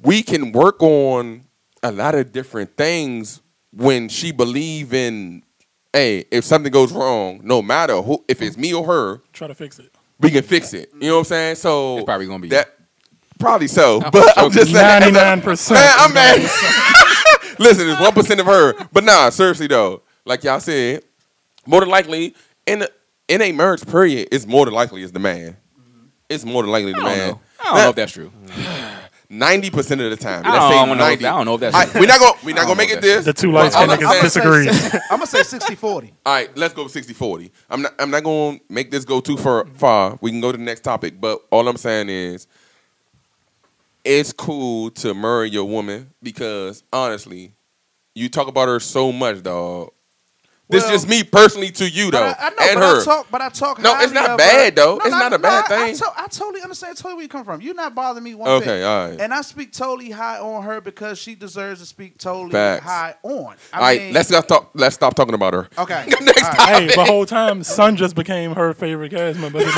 we can work on a lot of different things when she believe in hey, if something goes wrong, no matter who if it's me or her,
Try to fix it.
we can fix it. You know what I'm saying? So
It's probably gonna be
that. Probably so, but I'm just saying.
99%.
Man, I'm mad. Listen, it's one percent of her, but nah, seriously though, like y'all said, more than likely in a, in a marriage period, it's more than likely it's the man. Mm-hmm. It's more than likely the
I
man.
know. I don't know if that's true.
Ninety percent of the time.
I
Let's
don't
say
know if- I don't know if that's
All
true.
we're not gonna we're not gonna make it this.
that's
The two
but
light-skinned
I'm
niggas disagree.
I'm gonna say 60 40.
All right, let's go 60-40. I'm not I'm not gonna make this go too far far. We can go to the next topic, but all I'm saying is it's cool to marry your woman because honestly, you talk about her so much, dog. This
Well,
just me personally to you though,
I, I know,
and
but
her.
I talk, but I talk.
No, it's not bad,
her.
though.
No,
It's
no,
not a
no,
bad
I- I,
thing.
to- I totally understand. Totally where you come from. You're not bothering me one
Okay,
bit.
all right.
And I speak totally high on her because she deserves to speak totally
Facts.
high on. I
all right,
mean,
let's not talk. Let's stop talking about her.
Okay.
Next
All right.
topic.
Hey, the whole time, Sun just became her favorite cast member.
Which is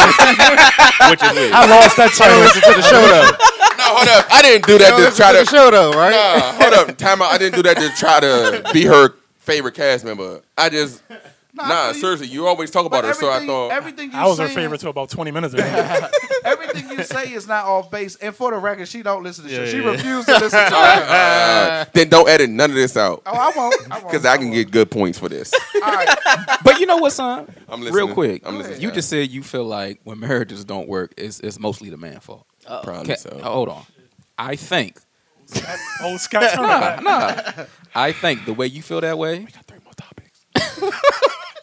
weird.
I lost that title.
To the show though.
No, hold up. I didn't do that
Yo,
to try
to
to.
show though, right?
Nah, hold up. Time out. I didn't do that to try to be her favorite cast member. I just.
Nah,
Nah,
you-
seriously, you always talk about her, so I thought.
everything you
I was her favorite till about 20 minutes ago.
Everything you say is not off base. And for the record, she don't listen to
Yeah,
shit. She
yeah.
refused to listen to
Uh,
it.
uh, then don't edit none of this out.
Oh, I won't. I won't.
Because I can get good points for this.
All right.
But you know what, son?
I'm
Real quick,
I'm listening.
you just said you feel like when marriages don't work, it's, it's mostly the man fault.
Uh, Probably
Okay,
so.
Uh, hold on. I think.
Old Scott Turner.
Nah, nah. I think the way you feel that way.
We got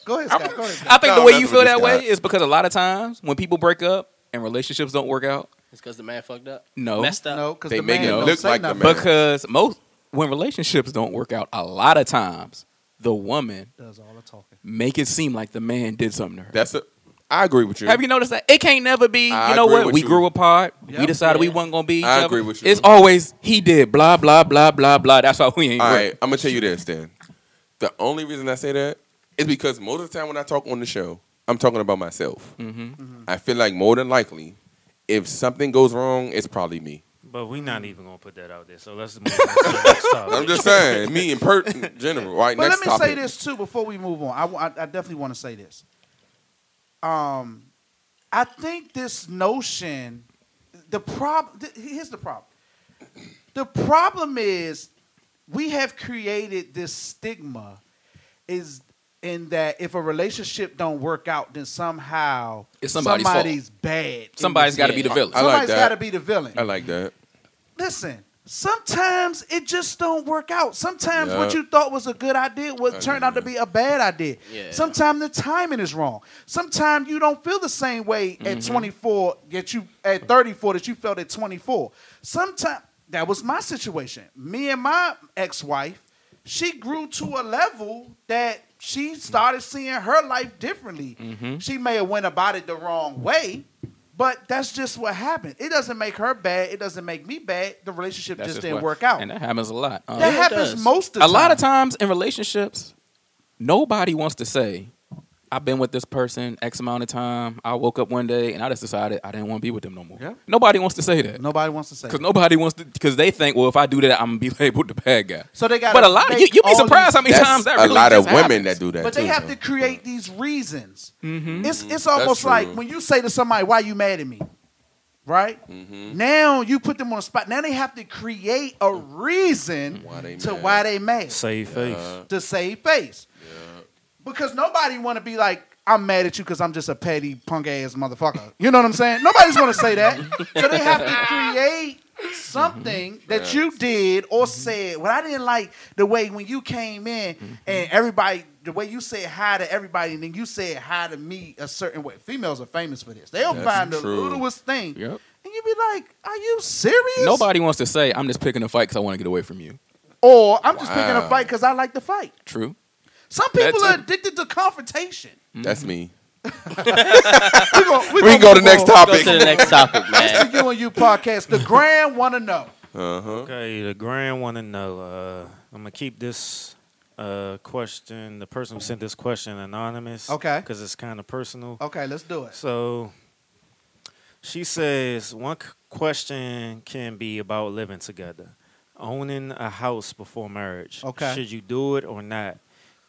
Go ahead, Scott. Go ahead. Scott.
I think
No,
the way you feel
this
that way
guy-
is because a lot of times when people break up and relationships don't work out,
It's because the man fucked up.
no,
Messed up.
No, because
They
the
make
man
it
don't
look
say
like the
nothing.
man.
because most when relationships don't work out, a lot of times the woman
does all the talking.
make it seem like the man did something to her.
That's a. I agree with you.
Have you noticed that? It can't never be,
I
you know what? We
you.
grew apart. We
Yep.
decided we
Yeah.
wasn't going to be each
I
other.
agree with you.
It's always, he did, blah, blah, blah, blah, blah. That's why we ain't
All right, I'm gonna tell you this then. The only reason I say that is because most of the time when I talk on the show, I'm talking about myself.
Mm-hmm.
I feel like more than likely, if something goes wrong, it's probably me.
But we're not even gonna put that out there. So let's move on to the next topic.
I'm just saying, me and per in general. Right,
But
next
let me say this too before we move on. I, I, I definitely want to say this. Um, I think this notion, the problem. Th- here's the problem. The problem is we have created this stigma, is in that if a relationship don't work out, then somehow
It's somebody's fault.
bad. in
Somebody's
this
got to be the villain.
I like
Somebody's
that.
got to be the villain
I like that.
listen, sometimes it just don't work out. Sometimes
Yeah.
what you thought was a good idea will turn out to be a bad idea.
Yeah.
Sometimes the timing is wrong. Sometimes you don't feel the same way at mm-hmm. 24 that you at 34 that you felt at 24. Sometimes that was my situation. Me and my ex-wife, she grew to a level that she started seeing her life differently. Mm-hmm. She may have went about it the wrong way, but that's just what happened. It doesn't make her bad. It doesn't make me bad. The relationship just
just
didn't
what-
work out.
And that happens a lot. Um,
that
it
happens
does.
most of the time.
a lot of times in relationships, nobody wants to say, I've been with this person X amount of time. I woke up one day and I just decided I didn't want to be with them no more.
Yeah.
Nobody wants to say that.
Nobody wants to say.
Because
it.
nobody wants to, because they think, well, if I do that, I'm going to be labeled the bad guy.
So they got.
But a lot, you, you'd be surprised how many times that
a
really
lot of women
happens.
that do that
But
too.
they have
though.
to create these reasons.
Mhm.
It's it's almost like when you say to somebody, "Why you mad at me?" Right
Mm-hmm.
now, you put them on the spot. Now they have to create a reason
Why
to
mad.
why they mad
Save face.
Uh,
to save face. Because nobody want to be like, I'm mad at you because I'm just a petty punk ass motherfucker. You know what I'm saying? Nobody's going to say that. So they have to create something mm-hmm. that you did or mm-hmm. said. What I didn't like the way when you came in mm-hmm. and everybody, the way you said hi to everybody, and then you said hi to me a certain way. Females are famous for this. They'll
That's
find the littlest thing,
Yep.
and you be like, "Are you serious?"
Nobody wants to say, I'm just picking a fight because I want to get away from you.
Or I'm just picking a fight because I like to fight.
True.
Some people are addicted to confrontation.
That's me.
We, gon-
We can go to
the
next
on.
Go
topic.
to the next topic,
It's
man.
the You and You podcast. The grand want to know.
Uh huh.
Okay, the grand want to know. Uh, I'm gonna keep this uh, question. The person who sent this question anonymous.
Okay.
Because it's kind of personal.
Okay, let's do it.
So she says one c- question can be about living together, owning a house before marriage.
Okay.
Should you do it or not?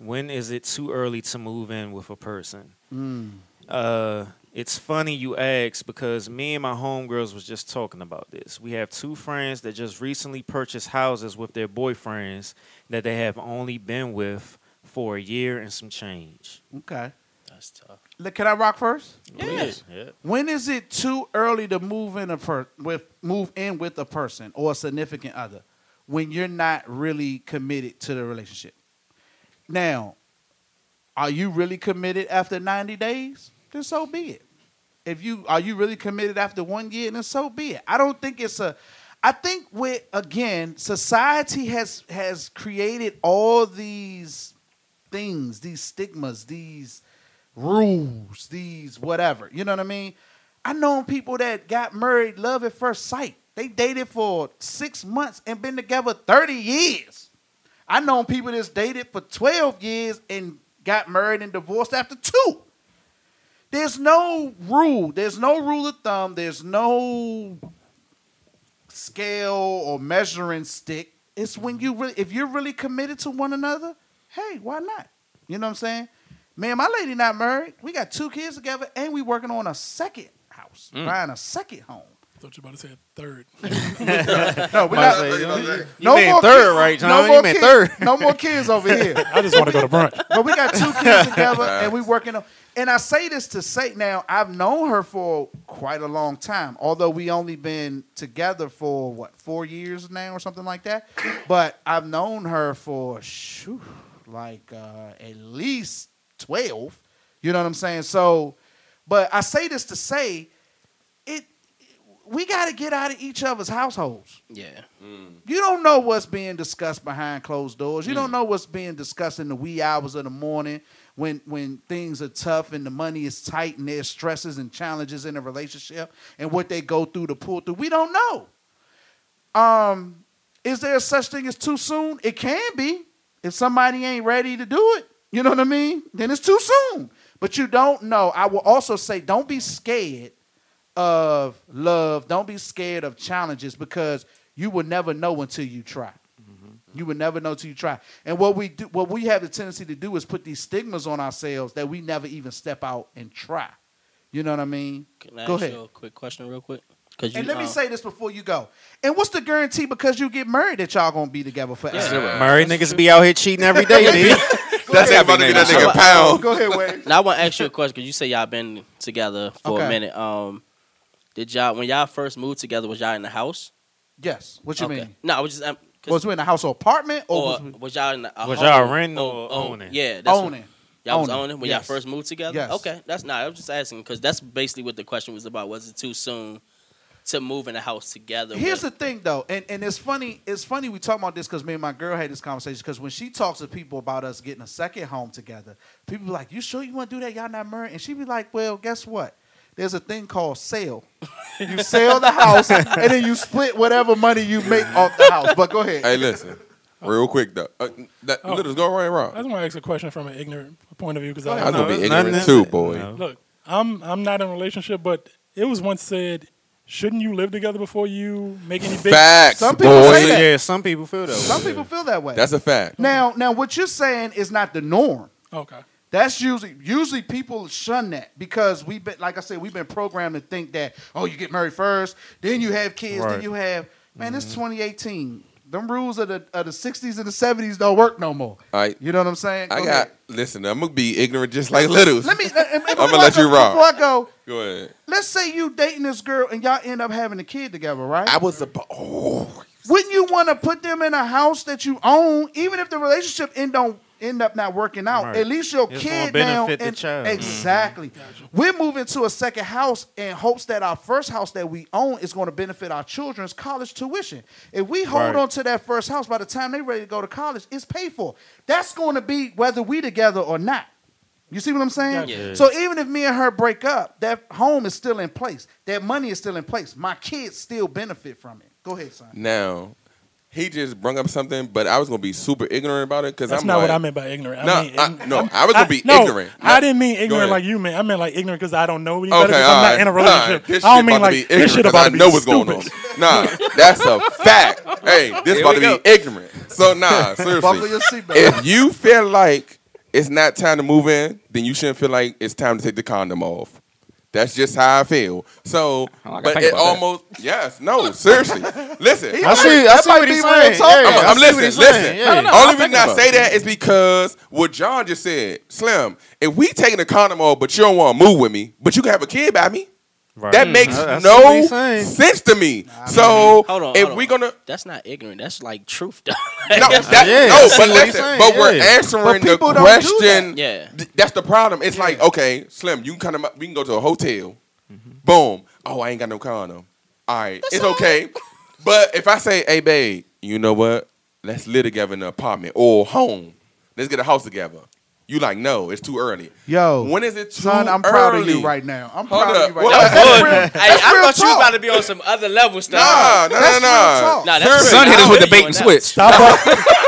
When is it too early to move in with a person?
Mm.
Uh,
It's funny you ask because me and my homegirls was just talking about this. We have two friends that just recently purchased houses with their boyfriends that they have only been with for a year and some change.
Okay.
That's tough.
Look, Can I rock first?
Please. Yeah.
When is it too early to move in a per with move in with a person or a significant other when you're not really committed to the relationship? Now, are you really committed after 90 days? Then so be it. If you are you really committed after one year, then so be it. I don't think it's a I think with again, society has has created all these things, these stigmas, these rules, these whatever. You know what I mean? I know people that got married love at first sight. They dated for six months and been together 30 years. I know people that's dated for 12 years and got married and divorced after two. There's no rule. There's no rule of thumb. There's no scale or measuring stick. It's when you really, if you're really committed to one another, hey, why not? You know what I'm saying? Man, my lady not married. We got two kids together, and we working on a second house,
Mm.
buying a second home.
Thought you were about to say a third.
no, we're not.
say, you know, you- you
no
meant
more
third,
kids-
right, John?
No more
meant
kids.
third.
No more kids over here.
I just want to go to brunch.
But we got two kids together, and we working on. And I say this to say now, I've known her for quite a long time. Although we only been together for what four years now or something like that. But I've known her for shoo, like uh, at least twelve. You know what I'm saying? So, but I say this to say, it. We got to get out of each other's households.
Yeah.
You don't know what's being discussed behind closed doors. You don't know what's being discussed in the wee hours of the morning when when things are tough and the money is tight and there's stresses and challenges in a relationship and what they go through to pull through. We don't know. Um, is there such thing as too soon? It can be. If somebody ain't ready to do it, you know what I mean? Then it's too soon. But you don't know. I will also say don't be scared of love. Don't be scared of challenges because you will never know until you try. You will never know until you try. And what we do, what we have the tendency to do is put these stigmas on ourselves that we never even step out and try. You know what I mean?
Can I
Go
ask
ahead.
you a quick question real quick? Cause
And
you,
let me
uh,
say this before you go. And what's the guarantee because you get married that y'all gonna be together forever?
Married niggas be out here cheating every day, dude.
That's how about to get that nigga pound.
Go ahead, Wade.
Now I want to ask you a question because you say y'all been together for
Okay.
a minute. Um, did y'all when y'all first moved together was y'all in the house?
Yes. What you
Okay.
mean?
No, I was just um, 'cause-
Was we in a house or apartment or,
or
was we
was y'all in a house?
Was
home?
y'all renting
Oh,
or
oh,
owning?
Yeah, that's what-
owning?
Y'all was
Owning,
owning when
yes.
y'all first moved together.
Yes.
Okay, that's not. I was just asking because that's basically what the question was about. Was it too soon to move in a house together?
Here's
with-
the thing, though, and, and it's funny. It's funny we talk about this because me and my girl had this conversation. Because when she talks to people about us getting a second home together, people be like, "You sure you want to do that? Y'all not married?" And she be like, "Well, guess what? There's a thing called sale. you sell the house, and then you split whatever money you make off the house." But go ahead.
Hey, listen, real quick though. Uh, that,
Oh.
Let us go right, around.
I
Rob.
just want to ask a question from an ignorant point of view because I
ahead.
I was gonna be ignorant
nothing-
too, boy.
no.
Look, I'm I'm not in a relationship, but it was once said, shouldn't you live together before you make any big?
Facts,
Some people
boy.
say that.
Yeah, some people feel that.
Some
way.
people feel that way.
That's a fact.
now, now what you're saying is not the norm.
Okay.
That's usually usually people shun that because we've been like I said we've been programmed to think that oh you get married first then you have kids then you have man it's mm-hmm. 2018 them rules of the of the 60s and the 70s don't work no more
All right.
you know what I'm saying
I got.
ahead.
listen, I'm gonna be ignorant just like Littles.
let me I'm
I'ma let you rock.
before I go
Go ahead.
let's say you dating this girl and y'all end up having a kid together right
I was about. Oh,
wouldn't you want to put them in a house that you own even if the relationship end don't end up not working out
Right.
at least your
It's
kid
gonna
now
benefit the
and-
child. Mm-hmm.
exactly we're moving to a second house in hopes that our first house that we own is going to benefit our children's college tuition if we hold
Right.
on to that first house by the time they're ready to go to college it's paid for that's going to be whether we together or not you see what I'm saying?
Yeah.
So even if me and her break up, that home is still in place. That money is still in place. My kids still benefit from it. Go ahead, son.
now he just brung up something, but I was gonna be super ignorant about it because
That's
I'm
not
like,
what I meant by ignorant. I
No,
mean,
I- no,
I'm-
I was gonna be
no,
ignorant.
I
No,
didn't mean ignorant like you meant. I meant like ignorant because I don't know any
Okay,
better. 'cause
all
I'm
right,
not in a
all right.
relationship.
This
I don't
shit
mean
about
like
to be
this
ignorant
shit
'cause
about
I
to be
know what's going on. Nah, that's a fact. Hey, this
Here
about to
go.
be ignorant. So nah, seriously.
Buckle your seatbelt.
if you feel like it's not time to move in, then you shouldn't feel like it's time to take the condom off. That's just how I feel. So,
I
but it
about that.
almost yes, no, seriously. Listen,
I
like,
see. I see what he's saying. Yeah,
I'm,
I
I'm listening.
he's
Listen.
saying.
No, no,
Yeah.
no.
Only reason I say
it.
that is because what John just said, Slim. If we taking a condom off, but you don't want to move with me, but you can have a kid by me,
Right.
that makes
I- I see what
no sense to me. so
Hold on,
if
hold
we
on.
gonna
That's not ignorant. That's like truth.
no, that,
Yeah,
no, but listen,
saying,
but we're answering
But
the
people don't
question.
Yeah.
Th- That's the problem. It's like, okay, Slim, you can come. to- We can go to a hotel.
Mm-hmm.
Boom. Oh, I ain't got no condom. All right, it's okay. But if I say, hey, babe, you know what? Let's live together in an apartment or home. Let's get a house together. You like, no, it's too early.
Yo,
When is it too
son, I'm proud of you right now. I'm
Hold
proud
up.
of you right
What?
now.
That's
That's
Hey,
real-
I
that's real
thought you was about to be on some other level stuff.
Nah, nah,
That's
nah,
real
nah.
Nah, that's
Son hit us with the bait and switch.
Stop, right,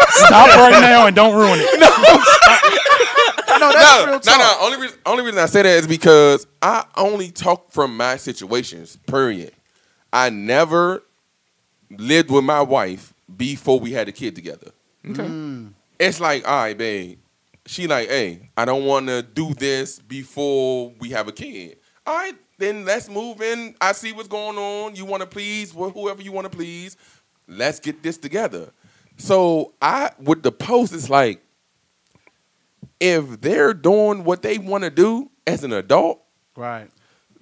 stop right now and don't ruin it.
No, that's
no,
real
no,
talk.
no. Only reason, only reason I say that is because I only talk from my situations. Period. I never lived with my wife before we had a kid together.
Mm.
It's like, all right, babe. She like, hey, I don't want to do this before we have a kid. All right, then let's move in. I see what's going on. You want to please whoever you want to please. Let's get this together. So I with the post, it's like if they're doing what they want to do as an adult,
Right.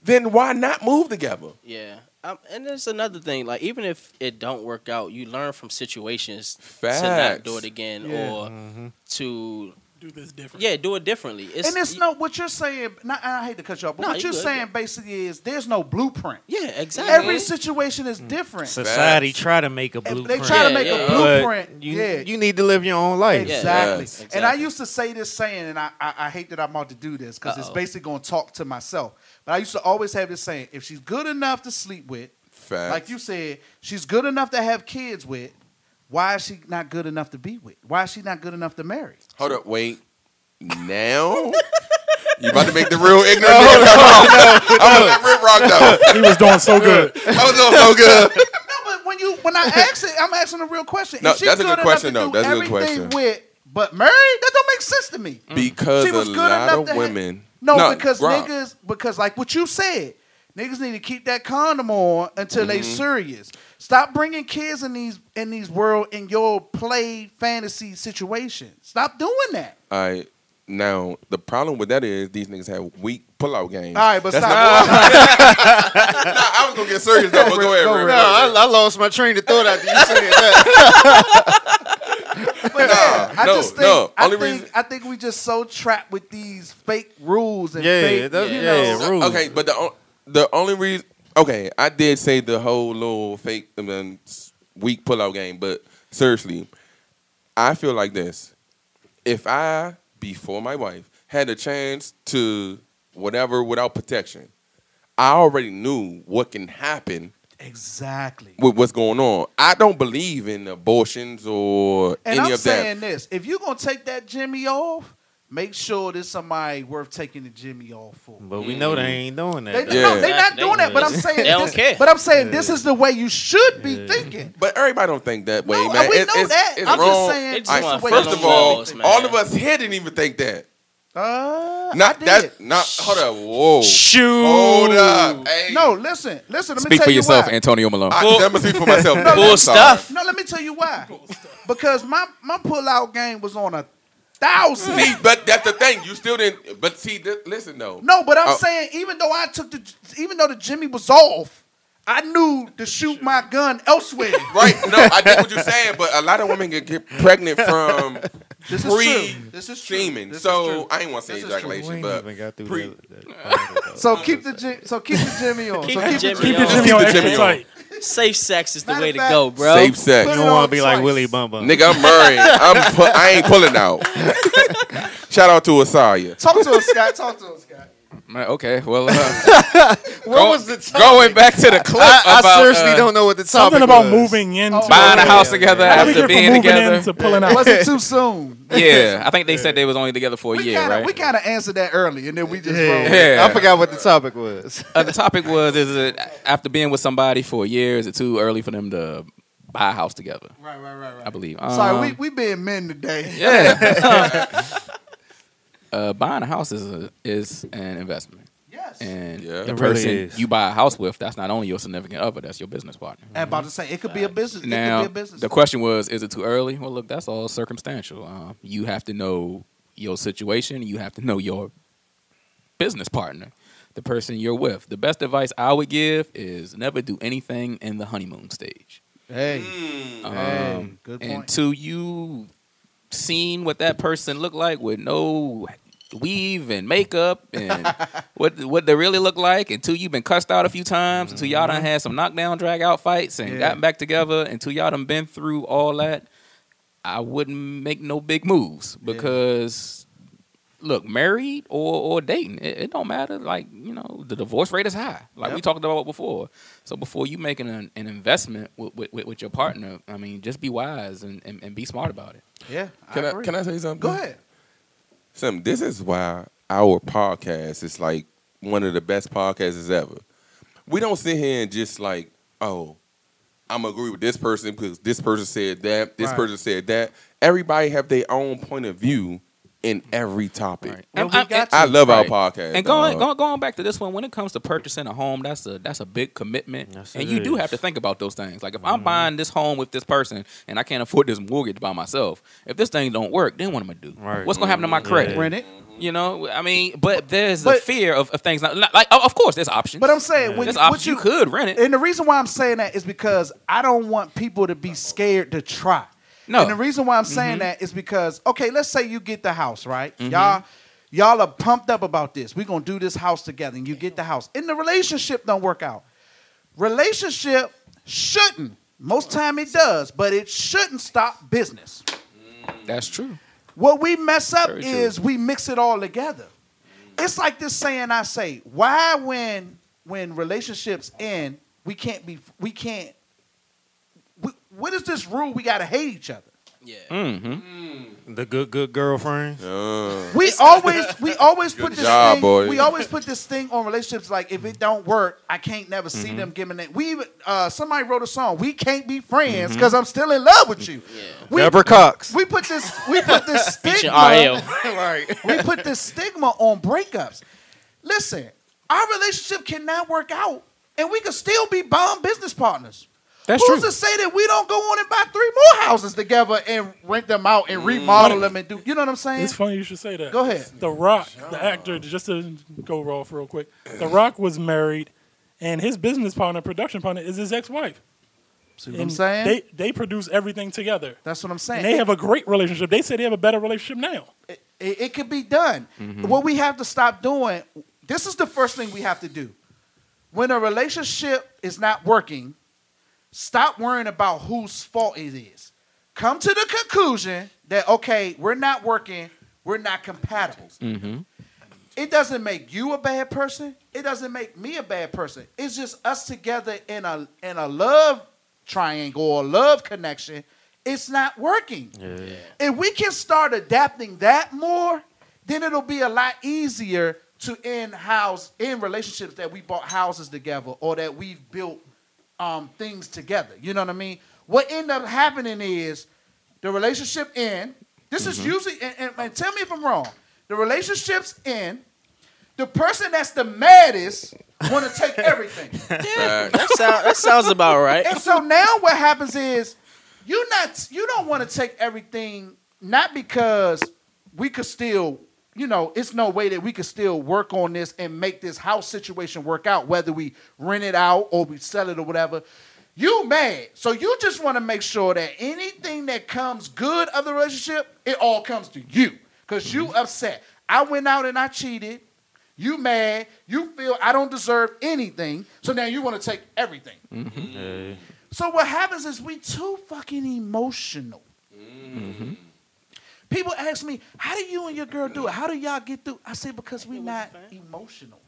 then why not move together?
Yeah. Um, and there's another thing, like even if it don't work out, you learn from situations to not do it again
Yeah.
or to
Do this different.
yeah, do it differently. It's,
and it's no what you're saying. Not, I hate to cut you off, but
No,
what
you
you're
good.
saying basically is there's no blueprint.
yeah, exactly.
Every situation is different.
Society
Facts.
try to make a blueprint.
They try to make
yeah.
a
but
blueprint.
you,
yeah,
you need to live your own life.
Yeah.
Exactly.
Yes,
And I used to say this saying, and I, I, I hate that I'm about to do this because it's basically going to talk to myself. But I used to always have this saying: if she's good enough to sleep with,
Facts.
like you said, she's good enough to have kids with. Why is she not good enough to be with? Why is she not good enough to marry?
Hold up, wait. Now you about to make the real ignorant nigga come out. I'm gonna rip rock though.
He was doing so good.
I was doing so good.
No, but when you when I ask it, I'm asking a real question.
No,
If she's
that's a good
enough
question,
to
though.
do
That's a good
everything
question.
With but married, that don't make sense to me.
Because
She
a
was good
lot
enough
of
to ha-
women.
No, because
Rob,
niggas, because like what you said, niggas need to keep that condom on until they
Mm-hmm.
serious. Stop bringing kids in these in these world in your play fantasy situation. Stop doing that.
All right. Now the problem with that is these niggas have weak pullout games.
All right, but
That's
stop.
number nah, I was gonna get serious though. But go ahead,
Go
Rick.
No, I, I lost my train of thought after you said that.
But yeah, I
no,
just think
no.
I
Only
think
reason-
I think we just so trapped with these fake rules and
Yeah,
fake,
that-
you
yeah,
know.
rules.
Okay, but the the only reason, okay, I did say the whole little fake I mean, weak pullout game, but seriously, I feel like this: if I, before my wife, had a chance to whatever without protection, I already knew what can happen
Exactly.
with what's going on. I don't believe in abortions or
And
any
I'm
of
saying this: if you're gonna take that Jimmy off, make sure there's somebody worth taking the Jimmy off for.
But we know they ain't doing that.
They,
though.
Yeah.
No, they not doing that. But I'm saying,
They don't
this,
care.
But I'm saying this is the way you should be thinking.
But everybody don't think that way,
No,
man.
we
It-
know
it's,
that.
It's
I'm just
wrong.
saying
They just
I-
that's
want
the
first
you
of all,
laws, man.
all of us here didn't even think that.
Uh,
Not
I
that. Not hold up. Whoa.
Shoot.
Hold up. Hey.
No, listen, listen. Let me
Speak
tell
for
you
yourself,
why.
Antonio Malone.
I, that must be for myself.
No,
I'm sorry.
stuff.
No, let me tell you why. Because my my pull out game was on a thousand.
See, but that's the thing. You still didn't. But see, th- listen though.
No, but I'm
Oh.
saying even though I took the even though the Jimmy was off, I knew to shoot my gun elsewhere.
Right? No, I get what you're saying, but a lot of women get, get pregnant from
This is
pre
true. This is true.
semen.
This is
So
true.
I ain't want to say
This is true.
We
ejaculation, but
even got through
pre.
that- that-
So keep the Ji- so keep the Jimmy on.
Keep
so
the
keep
Jimmy
the
Keep
on.
the Jimmy
Keep
on
the
extra
Jimmy on.
Tight.
Safe sex is the
Matter
way to
fact-
go, bro.
Safe sex.
You don't want to be like
twice.
Willie Bum Bum.
Nigga, I'm Murray. I'm pu- I ain't pulling out. Shout out to Asaya.
Talk to us, Scott. Talk to us, Scott.
Man, okay, well, uh,
What
go-
was the topic?
going back to the clip
I, I
about
seriously
uh,
don't know what the topic
Something about
was.
moving into
buying a house
yeah,
together
How
after
get from
being
moving
together.
into pulling out?
wasn't too soon.
Yeah, I think they said they was only together for a
We
year,
kinda,
right?
we kind of answered that early, and then we just
Yeah.
Yeah.
I forgot what the topic was.
Uh, the topic was: Is it after being with somebody for a year? Is it too early for them to buy a house together?
Right, right, right, right.
I believe.
Sorry,
Um,
we we being men today.
yeah. Uh, buying a house is a, is an investment.
Yes.
And
Yeah.
the
It really
person
is.
you buy a house with, that's not only your significant other, that's your business partner.
I'm about to say it could be a business.
Now,
it could be a business.
the question was, is it too early? Well, look, that's all circumstantial. Um, you have to know your situation. You have to know your business partner, the person you're with. The best advice I would give is never do anything in the honeymoon stage.
Hey,
Um,
hey, good point.
Until you seen what that person looked like with no weave and makeup and what what they really look like until you've been cussed out a few times until y'all done mm-hmm. had some knockdown drag out fights and
Yeah.
gotten back together until y'all done been through all that I wouldn't make no big moves because look married or or dating it, it don't matter like you know the divorce rate is high like we talked about before so before you making an, an investment with, with, with your partner I mean just be wise and, and, and be smart about it
yeah,
Can I,
agree.
can I say something?
Go ahead.
Some. This is why our podcast is like one of the best podcasts ever. We don't sit here and just like, oh, I'm agree with this person because this person said that, this
Right.
person said that. Everybody have their own point of view in every topic.
Right.
Well,
And-
we
and-
got
I love
Right.
our podcast.
And going, going going back to this one, when it comes to purchasing a home, that's a that's a big commitment,
Yes,
and
it
you do have to think about those things. Like if I'm mm-hmm. buying this home with this person and I can't afford this mortgage by myself, if this thing don't work, then what am I gonna do?
Right.
What's gonna happen to my
Yeah.
credit?
Rent it.
You know, I mean, but there's
But-
a fear of, of things not, not- like. oh, Of course, there's options.
But I'm saying when
there's
you, what
options. You, could rent it.
And the reason why I'm saying that is because I don't want people to be scared to try.
No.
And the reason why I'm saying mm-hmm. that is because okay, let's say you get the house, right? Mm-hmm. Y'all y'all are pumped up about this. We're going to do this house together and you get the house. And the relationship don't work out. Relationship shouldn't. Most time it does, but it shouldn't stop business.
That's true.
What we mess up
Very true.
is we mix it all together. It's like this saying I say, why when when relationships end, we can't be we can't we, what is this rule we got to hate each other?
Yeah.
Mm-hmm.
The good good girlfriends.
Uh,
We always we always put this
job,
thing
boy.
we always put this thing on relationships like if it don't work, I can't never see them giving it. We uh, somebody wrote a song, we can't be friends because I'm still in love with you. We,
Deborah Cox.
we put this we put this
Featuring
stigma
RL.
right.
we put this stigma on breakups. Listen, our relationship cannot work out, and we can still be bomb business partners.
That's
Who's
true.
to say that we don't go on and buy three more houses together and rent them out and mm-hmm. remodel them and do? You know what I'm saying?
It's funny you should say that.
Go ahead.
The Rock, the actor, just to go off real quick. The Rock was married, and his business partner, production partner, is his ex-wife.
See what I'm saying?
They they produce everything together,
That's what I'm saying.
and they have a great relationship. They say they have a better relationship now.
it, it, it could be done. Mm-hmm. What we have to stop doing, this is the first thing we have to do. When a relationship is not working, stop worrying about whose fault it is. Come to the conclusion that, okay, we're not working, we're not compatible.
Mm-hmm.
It doesn't make you a bad person. It doesn't make me a bad person. It's just us together in a in a love triangle or love connection. It's not working. If we can start adapting that more, then it'll be a lot easier to end house in relationships that we bought houses together or that we've built um, things together. You know what I mean? What end up happening is the relationship end. This is usually, and, and- and tell me if I'm wrong. The relationships end. The person that's the maddest want to take everything.
That, sound, that sounds about right.
And so now what happens is you not you don't want to take everything not because we could still you know it's no way that we could still work on this and make this house situation work out whether we rent it out or we sell it or whatever. You mad. So you just want to make sure that anything that comes good of the relationship it all comes to you. Because you mm-hmm. upset. I went out and i cheated. You mad. You feel i don't deserve anything. So now you want to take everything. Mm-hmm.
Yeah.
so what happens is we too fucking emotional. Mm-hmm. People ask me, "How do you and your girl do it? How do y'all get through?" I say because we're not emotional.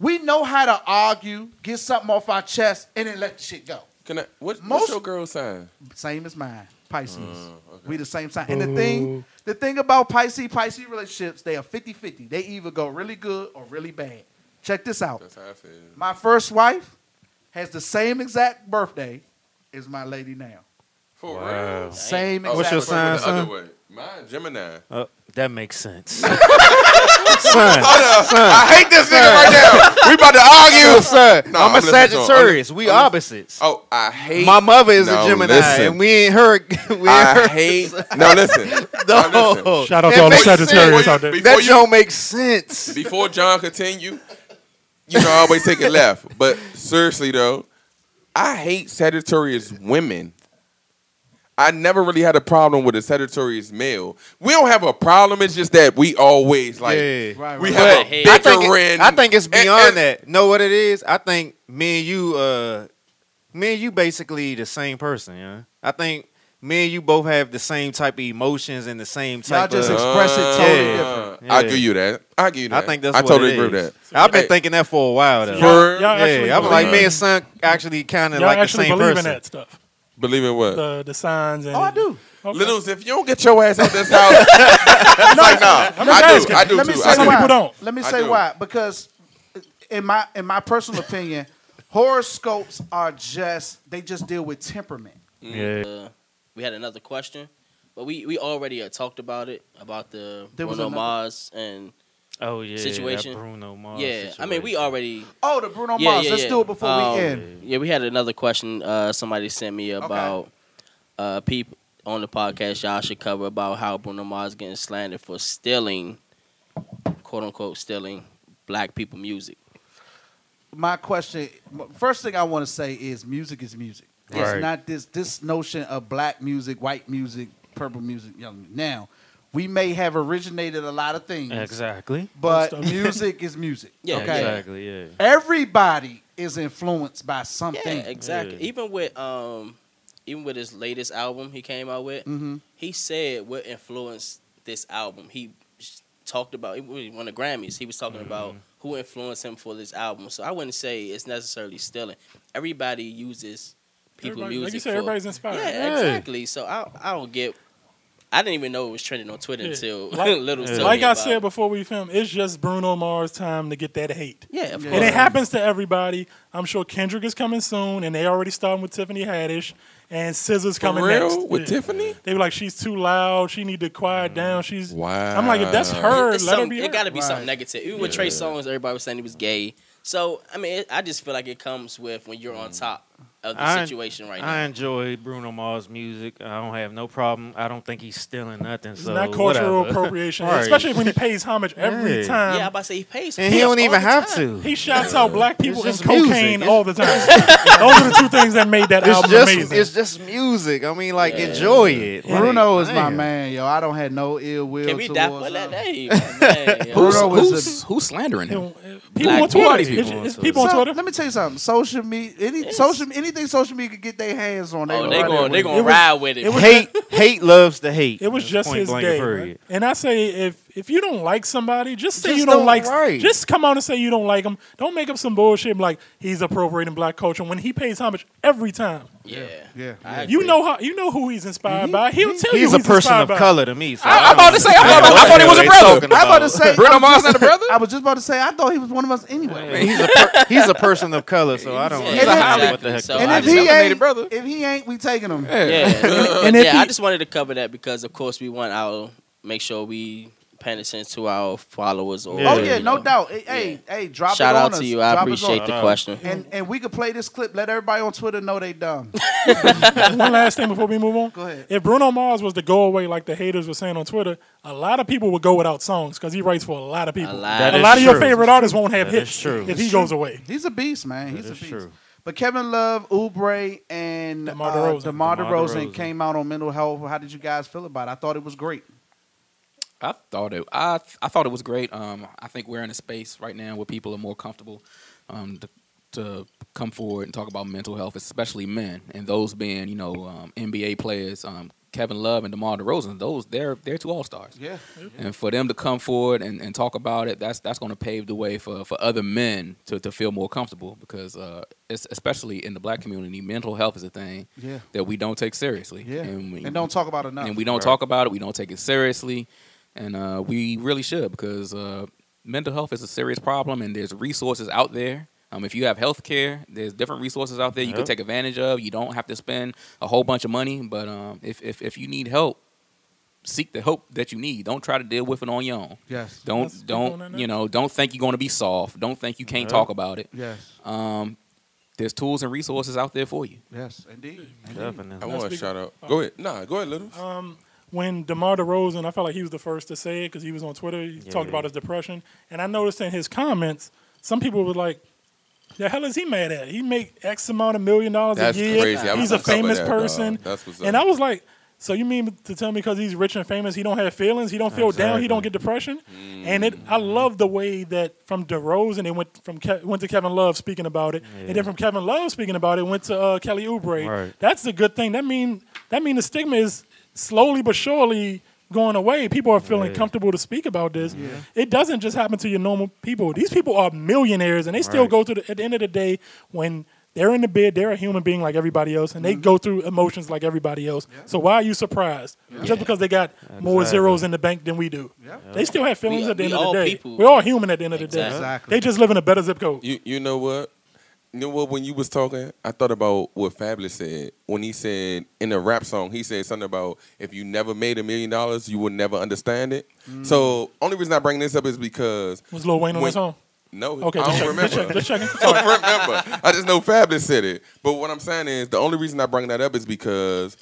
We know how to argue, get something off our chest, and then let the shit go.
Can I, what,
Most-
what's your girl sign?
Same as mine, Pisces. Oh, we the same sign. And the thing, oh. the thing about Pisces, Pisces relationships, they are 50-50. They either go really good or really bad. Check this out.
That's how I feel.
My first wife has the same exact birthday as my lady now.
For
Wow.
real?
Same oh, exact
Oh,
What's your
birthday.
sign,
the other
son?
Way. Mine, Gemini.
Uh,
That makes sense.
son, son.
I hate this nigga right now. We about to argue.
son.
No,
I'm a
I'm listening to him.
Sagittarius.
I'm
we
I'm
opposites.
Oh, I hate.
My mother is
No,
a Gemini,
listen.
and we ain't her. We ain't
I
her.
hate. No, listen. No,
No.
listen.
Shout out
It
to all the Sagittarius
sense.
out there.
Before
That
you-
don't make sense.
Before John continue, you know I always take it left. But seriously though, I hate Sagittarius women. I never really had a problem with a Sagittarius male. We don't have a problem. It's just that we always like
Yeah.
Right,
we
right.
have
But
a
I
I think, it, I think it's beyond
and-
that. Know what it is? I think me and you, uh, me and you, basically the same person. Yeah, I think me and you both have the same type of emotions and the same type.
Y'all just
of.
express it totally
Yeah.
different.
I give you that. I give you
I think that's
I
what
totally
it
agree with
is.
that.
I've been
Hey,
thinking that for a while. Though.
For-
Y'all actually
yeah, I'm
believe
like
in-
me and son actually kind of like the same
believe
person.
in that stuff.
Believe in what?
The the signs and
Oh, I do.
Okay.
Littles, if you don't get your ass out this house, it's like nah.
I'm
I
just
do.
asking.
I do
Let me
too.
say
Some
why.
people don't.
Let me say
do.
why. Because in my in my personal opinion, horoscopes are just they just deal with temperament.
Yeah.
Uh, we had another question, but we we already uh, talked about it about the
There was
Bruno
another-
Mars and
Oh yeah,
Situation.
That Bruno Mars.
yeah. I mean, we already
Oh, the Bruno
yeah,
Mars.
yeah,
Let's
yeah.
do it before
Um,
we end.
Yeah, we had another question. Uh, somebody sent me about uh, people on the podcast. Y'all should cover about how Bruno Mars getting slandered for stealing, quote unquote, stealing black people music.
My question, first thing I want to say is music is music. It's not this this notion of black music, white music, purple music. Young now, we may have originated a lot of things,
exactly.
but
Most of 'em.
music is music.
Yeah,
okay.
Exactly. Yeah.
Everybody is influenced by something.
Yeah, exactly.
Yeah.
Even with um, even with his latest album he came out with,
Mhm.
he said what influenced this album. He talked about it was one of the Grammys. He was talking about who influenced him for this album. So I wouldn't say it's necessarily stealing. Everybody uses people
Everybody-
music.
like you said,
for-
everybody's inspired.
Yeah,
Yeah.
exactly. So I I don't get. I didn't even know it was trending on Twitter
Yeah.
until
Like-
Little told
Like I said
it.
before we filmed, it's just Bruno Mars' time to get that hate.
Yeah, of
Yeah.
And it happens to everybody. I'm sure Kendrick is coming soon, and they already starting with Tiffany Haddish, and SZA's
For
coming
real?
next.
With
Yeah.
Tiffany?
They were like, she's too loud. She need to quiet mm. down. She's.
Wow.
I'm like, if that's her,
It's
let her
some-
be.
It got to be
Right.
something negative. Even with Trey Songz, everybody was saying he was gay. So I mean, it, I just feel like it comes with when you're on mm. top of the
I-
situation right now.
I enjoy Bruno Mars music. I don't have no problem. I don't think he's stealing nothing.
It's
so
not cultural
whatever.
appropriation,
Right.
especially when he pays homage every
Yeah.
time.
yeah, I'm about to say he pays.
And he don't even have
time.
to.
He shouts out black people and cocaine
music.
all the time. Those are the two things that made that
It's
album
just
amazing.
it's just music. I mean, like
Yeah.
enjoy it. Like,
Bruno is my man, yo. I don't have no ill will
Can we
towards
for that
him.
day? Man, yo.
Who's,
Bruno was
who's, who's slandering him?
People
Black
on Twitter.
people.
People on
people on
So,
Twitter.
Let me tell you something. Social media, any
Yes.
social, anything social media could get their hands on. They
Oh, they
run
going they
going
to
ride with it.
it was-
Hate hate loves the hate.
It was
That's
just his
blank
day.
period.
And I say, if if you don't like somebody, just say
Just
you don't,
don't-
like.
right.
Just come out and say you don't like him. Don't make up some bullshit like he's appropriating black culture when he pays homage every time.
yeah,
Yeah.
I
You know how you know who he's inspired mm-hmm. by. He'll tell you
He's a person of
by.
color to me. So
I-
I
I'm about to say, I
understand
thought- I thought he was a brother.
I'm about to say
Bruno Mars
just-
not a brother?
I was just about to say I thought he was one of us anyway.
He's a per- he's a person of color, so I don't
Yeah,
understand
exactly.
what the heck.
So
And if
just
he ain't,
brother.
if he ain't, we taking him.
Yeah.
Yeah,
And
and yeah, I just wanted to cover that because, of course, we want our make sure we paying to our followers. Or,
Oh
you
yeah, no
know.
doubt. Hey, hey, hey, drop
Shout
it on
out
us.
to you. I
Drop us
appreciate
on.
the question.
And and we could play this clip. Let everybody on Twitter know they dumb.
One last thing before we move on.
Go ahead.
If Bruno Mars was to go away like the haters were saying on Twitter, a lot of people would go without songs because he writes for a lot of people.
lot.
A
is
lot of your
true.
favorite artists won't have
That
hits
true.
if he goes away.
He's a beast, man. He's
That
a
is
beast.
true.
But Kevin Love, Oubre, and
DeMar
uh,
DeRozan.
DeMar
DeMar
DeRozan
DeRozan.
came out on mental health. How did you guys feel about it? I thought it was great.
I thought it. I I thought it was great. Um, I think we're in a space right now where people are more comfortable, um, to, to come forward and talk about mental health, especially men, and those being you know um, NBA players. Um, Kevin Love and DeMar DeRozan, those they're they're two all stars.
Yeah.
And for them to come forward and, and talk about it, that's that's going to pave the way for, for other men to, to feel more comfortable because uh, it's, especially in the black community, mental health is a thing
Yeah.
that we don't take seriously.
Yeah.
And, we,
And don't talk about it enough.
and we don't talk about it. We don't take it seriously, and uh, we really should because uh, mental health is a serious problem, and there's resources out there. Um, if you have health care, there's different resources out there you can take advantage of. You don't have to spend a whole bunch of money, but um, if, if if you need help, seek the help that you need. Don't try to deal with it on your own.
Yes.
Don't
Let's speak on
don't you know? Don't think you're going to be soft. Don't think you can't
Yeah.
talk about it.
Yes.
Um, there's tools and resources out there for you.
Yes, indeed.
Definitely.
I want to shout out. Go ahead. Nah, go ahead, little.
Um, when DeMar DeRozan, I felt like he was the first to say it because he was on Twitter. He talked
Yeah.
about his depression, and I noticed in his comments, some people were like, "The hell is he mad at? He make X amount of million dollars
That's
a year.
crazy.
He's a
on top of
famous
that,
person." And. I was like, "So you mean to tell me because he's rich and famous, he don't have feelings? He don't feel down? He don't get depression?" And it, I love the way that from DeRozan, it went from Ke- went to Kevin Love speaking about it, and then from Kevin Love speaking about it, went to uh, Kelly Oubre.
Right.
That's the good thing. That mean that mean the stigma is slowly but surely going away. People are feeling
Yeah.
comfortable to speak about this. It doesn't just happen to your normal people. These people are millionaires, and they still
Right.
go through. The, at the end of the day, when they're in the bed, they're a human being like everybody else, and they mm-hmm. go through emotions like everybody else. So why are you surprised? Just because they got more zeros in the bank than we do. They still have feelings
We-
at the end of the
all
day.
people.
We're all human at the end of the day.
Exactly.
They just live in a better zip code.
You you know what? You know what? When you was talking, I thought about what Fabolous said when he said in a rap song. He said something about if you never made a million dollars, you would never understand it. Mm. So only reason I bring this up is because
Was Lil Wayne on
when-
that song?
No,
Okay,
I don't
just
remember.
checking, just checking.
I don't remember. I just know Fabolous said it. But what I'm saying is the only reason I bring that up is because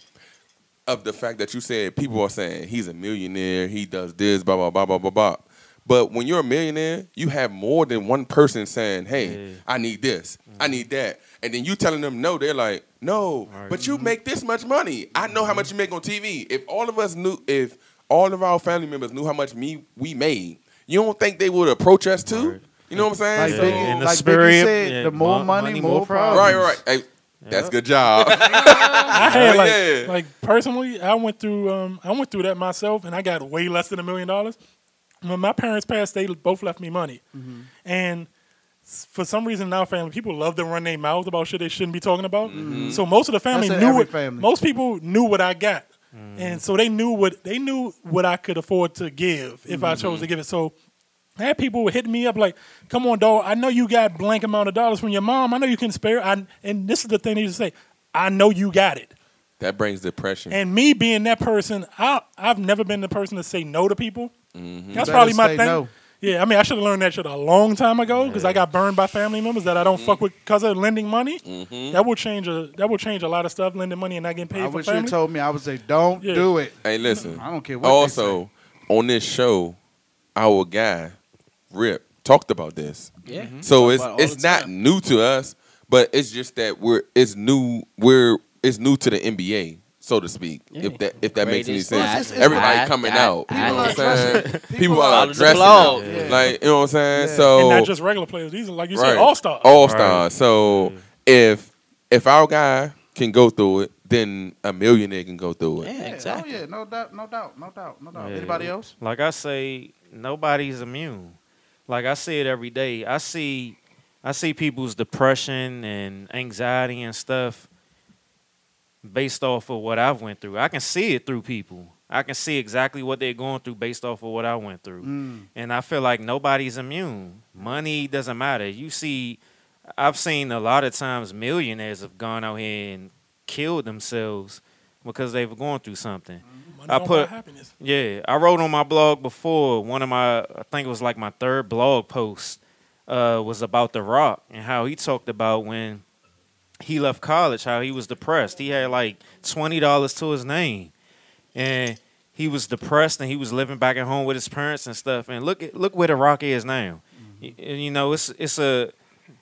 of the fact that you said people are saying he's a millionaire, he does this, blah blah blah blah blah blah. But when you're a millionaire, you have more than one person saying, "Hey, I need this, I mm. need that," and then you telling them no. They're like, "No, but you mm-hmm. make this much money. I know how mm-hmm. much you make on TV. If all of us knew, if all of our family members knew how much me we made, you don't think they would approach us too? You know what I'm saying?
Like
So-
In the
like
spirit,
said,
yeah,
the more
mo-
money,
money,
more
more
problems.
Right, right. Hey, that's good job.
I had like,
yeah.
like personally, I went through um, I went through that myself, and I got way less than a million dollars. When my parents passed, they both left me money,
Mm-hmm.
and for some reason in our family, people love to run their mouths about shit they shouldn't be talking about. Mm-hmm. So most of the family
That's
knew
every
what
family.
most people knew what I got, mm-hmm. and so they knew what they knew what I could afford to give if I chose to mm-hmm. give it. So. I had people hitting me up like, "Come on, dog! I know you got blank amount of dollars from your mom. I know you can spare." I, and this is the thing they used to say: "I know you got it."
that brings depression.
And me being that person, I I've never been the person to say no to people.
Mm-hmm.
That's probably my thing.
no.
Yeah, I mean, I should have learned that shit a long time ago because I got burned by family members that I don't fuck with because of lending money.
Mm-hmm.
That will change a that will change a lot of stuff. Lending money and not getting paid
I
for
wish you
family.
had told me. I would say, don't
Yeah.
do it.
Hey, listen.
I don't care what they
Also, on this show, our guy Rip talked about this.
Yeah.
So
Talk
it's
about it all
it's not
time.
new to us, but it's just that we're it's new. We're it's new to the NBA, so to speak.
Yeah.
If that if that makes any sense.
It's- it's-
Everybody
I-
coming
I-
out.
I-
You know what I'm
People are
saying? People
are
are dressing
blog.
up.
Yeah.
Like you know what I'm saying.
Yeah.
So
and not just regular players. These are like you said, all stars.
all stars. So mm. if if our guy can go through it, then a millionaire can go through it.
Yeah,
Yeah, oh,
exactly.
Oh yeah, no doubt, no doubt, no doubt, no doubt.
Yeah.
Anybody else?
Like I say, nobody's immune. Like I see it every day. I see I see people's depression and anxiety and stuff based off of what I've went through. I can see it through people. I can see exactly what they're going through based off of what I went through.
Mm.
And I feel like nobody's immune. Money doesn't matter. You see I've seen a lot of times millionaires have gone out here and killed themselves because they were going through something.
Money
I
don't
put-
happiness.
Yeah, I wrote on my blog before. One of my, I think it was like my third blog post, uh, was about The Rock and how he talked about when he left college, how he was depressed. He had like twenty dollars to his name, and he was depressed and he was living back at home with his parents and stuff. And look at look where The Rock is now. Mm-hmm. Y- You know, it's it's a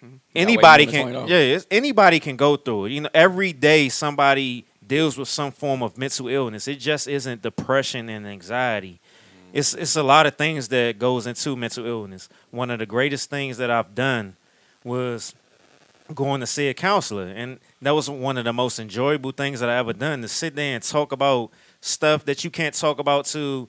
mm-hmm. anybody
waiting on
can yeah it's, anybody can go through it. You know every day somebody deals with some form of mental illness. It just isn't depression and anxiety. Mm-hmm. It's it's a lot of things that goes into mental illness. One of the greatest things that i've done was going to see a counselor and that was one of the most enjoyable things that i ever done to sit there and talk about stuff that you can't talk about to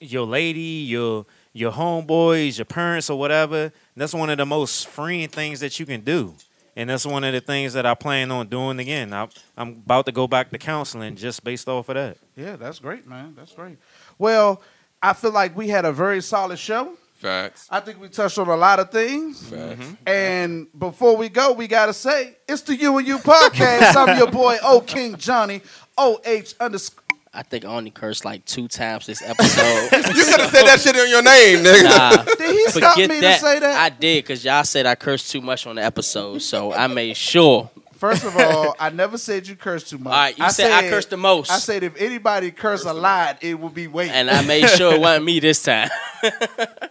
your lady your your homeboys your parents or whatever that's one of the most freeing things that you can do and that's one of the things that i plan on doing again I, i'm about to go back to counseling just based off of that
Yeah, that's great, man. That's great. Well, I feel like we had a very solid show.
Facts.
I think we touched on a lot of things. Mm-hmm.
Facts.
And before we go, we gotta say it's the You and You podcast. I'm your boy O King Johnny O H underscore
I think I only cursed like two times this episode.
You could have said that shit in your name, nigga.
Nah,
Did he stop
forget
me to
that.
say that?
I did because y'all said I cursed too much on the episode, so I made sure.
First of all, I never said you cursed too much.
All right, you said I cursed the most.
I said if anybody cursed a lot, it would be Wade.
And I made sure it wasn't me this time.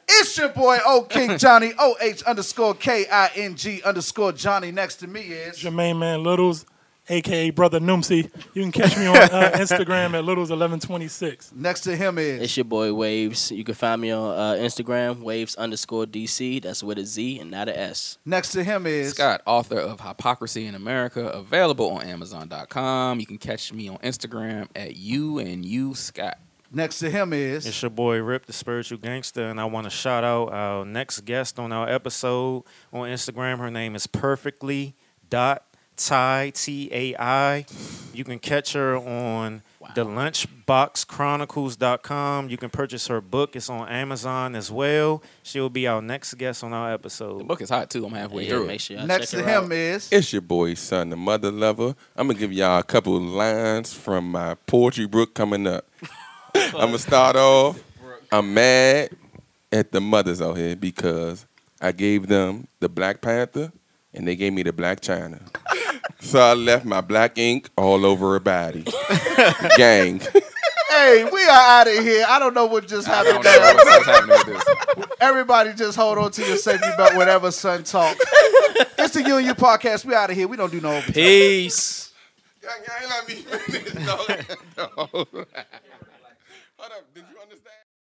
It's your boy O King Johnny O H underscore K I N G underscore Johnny. Next to me is
Your main man Littles, aka Brother Noomsy. You can catch me on uh, Instagram at Littles1126.
next to him is
It's your boy Waves. You can find me on uh, Instagram, Waves underscore DC. That's with a Z and not a S.
next to him is
Scott, author of Hypocrisy in America, available on Amazon.com. You can catch me on Instagram at you and you Scott.
next to him is
It's your boy Rip, the spiritual gangster, and I want to shout out our next guest on our episode on Instagram. Her name is perfectly dot Ty T A I. You can catch her on the lunchboxchronicles.com. You can purchase her book. It's on Amazon as well. She'll be our next guest on our episode.
The
episode.
book is hot too. I'm halfway
Yeah,
through
make
it.
sure
next
check
to
her
him
out.
is
It's your boy, son, the mother lover. I'm gonna give y'all a couple lines from my poetry book coming up. I'm gonna start off. I'm mad at the mothers out here because I gave them the Black Panther and they gave me the Blac Chyna. so I left my black ink all over her body. Gang.
Hey, we are out of here. I don't know what just
I
happened
don't know
there.
what's happening with this.
Everybody just hold on to your safety belt, whatever son talk. It's the You and You podcast. We out of here. We don't do no overtime.
Peace.
Y'all ain't let me finish, dog.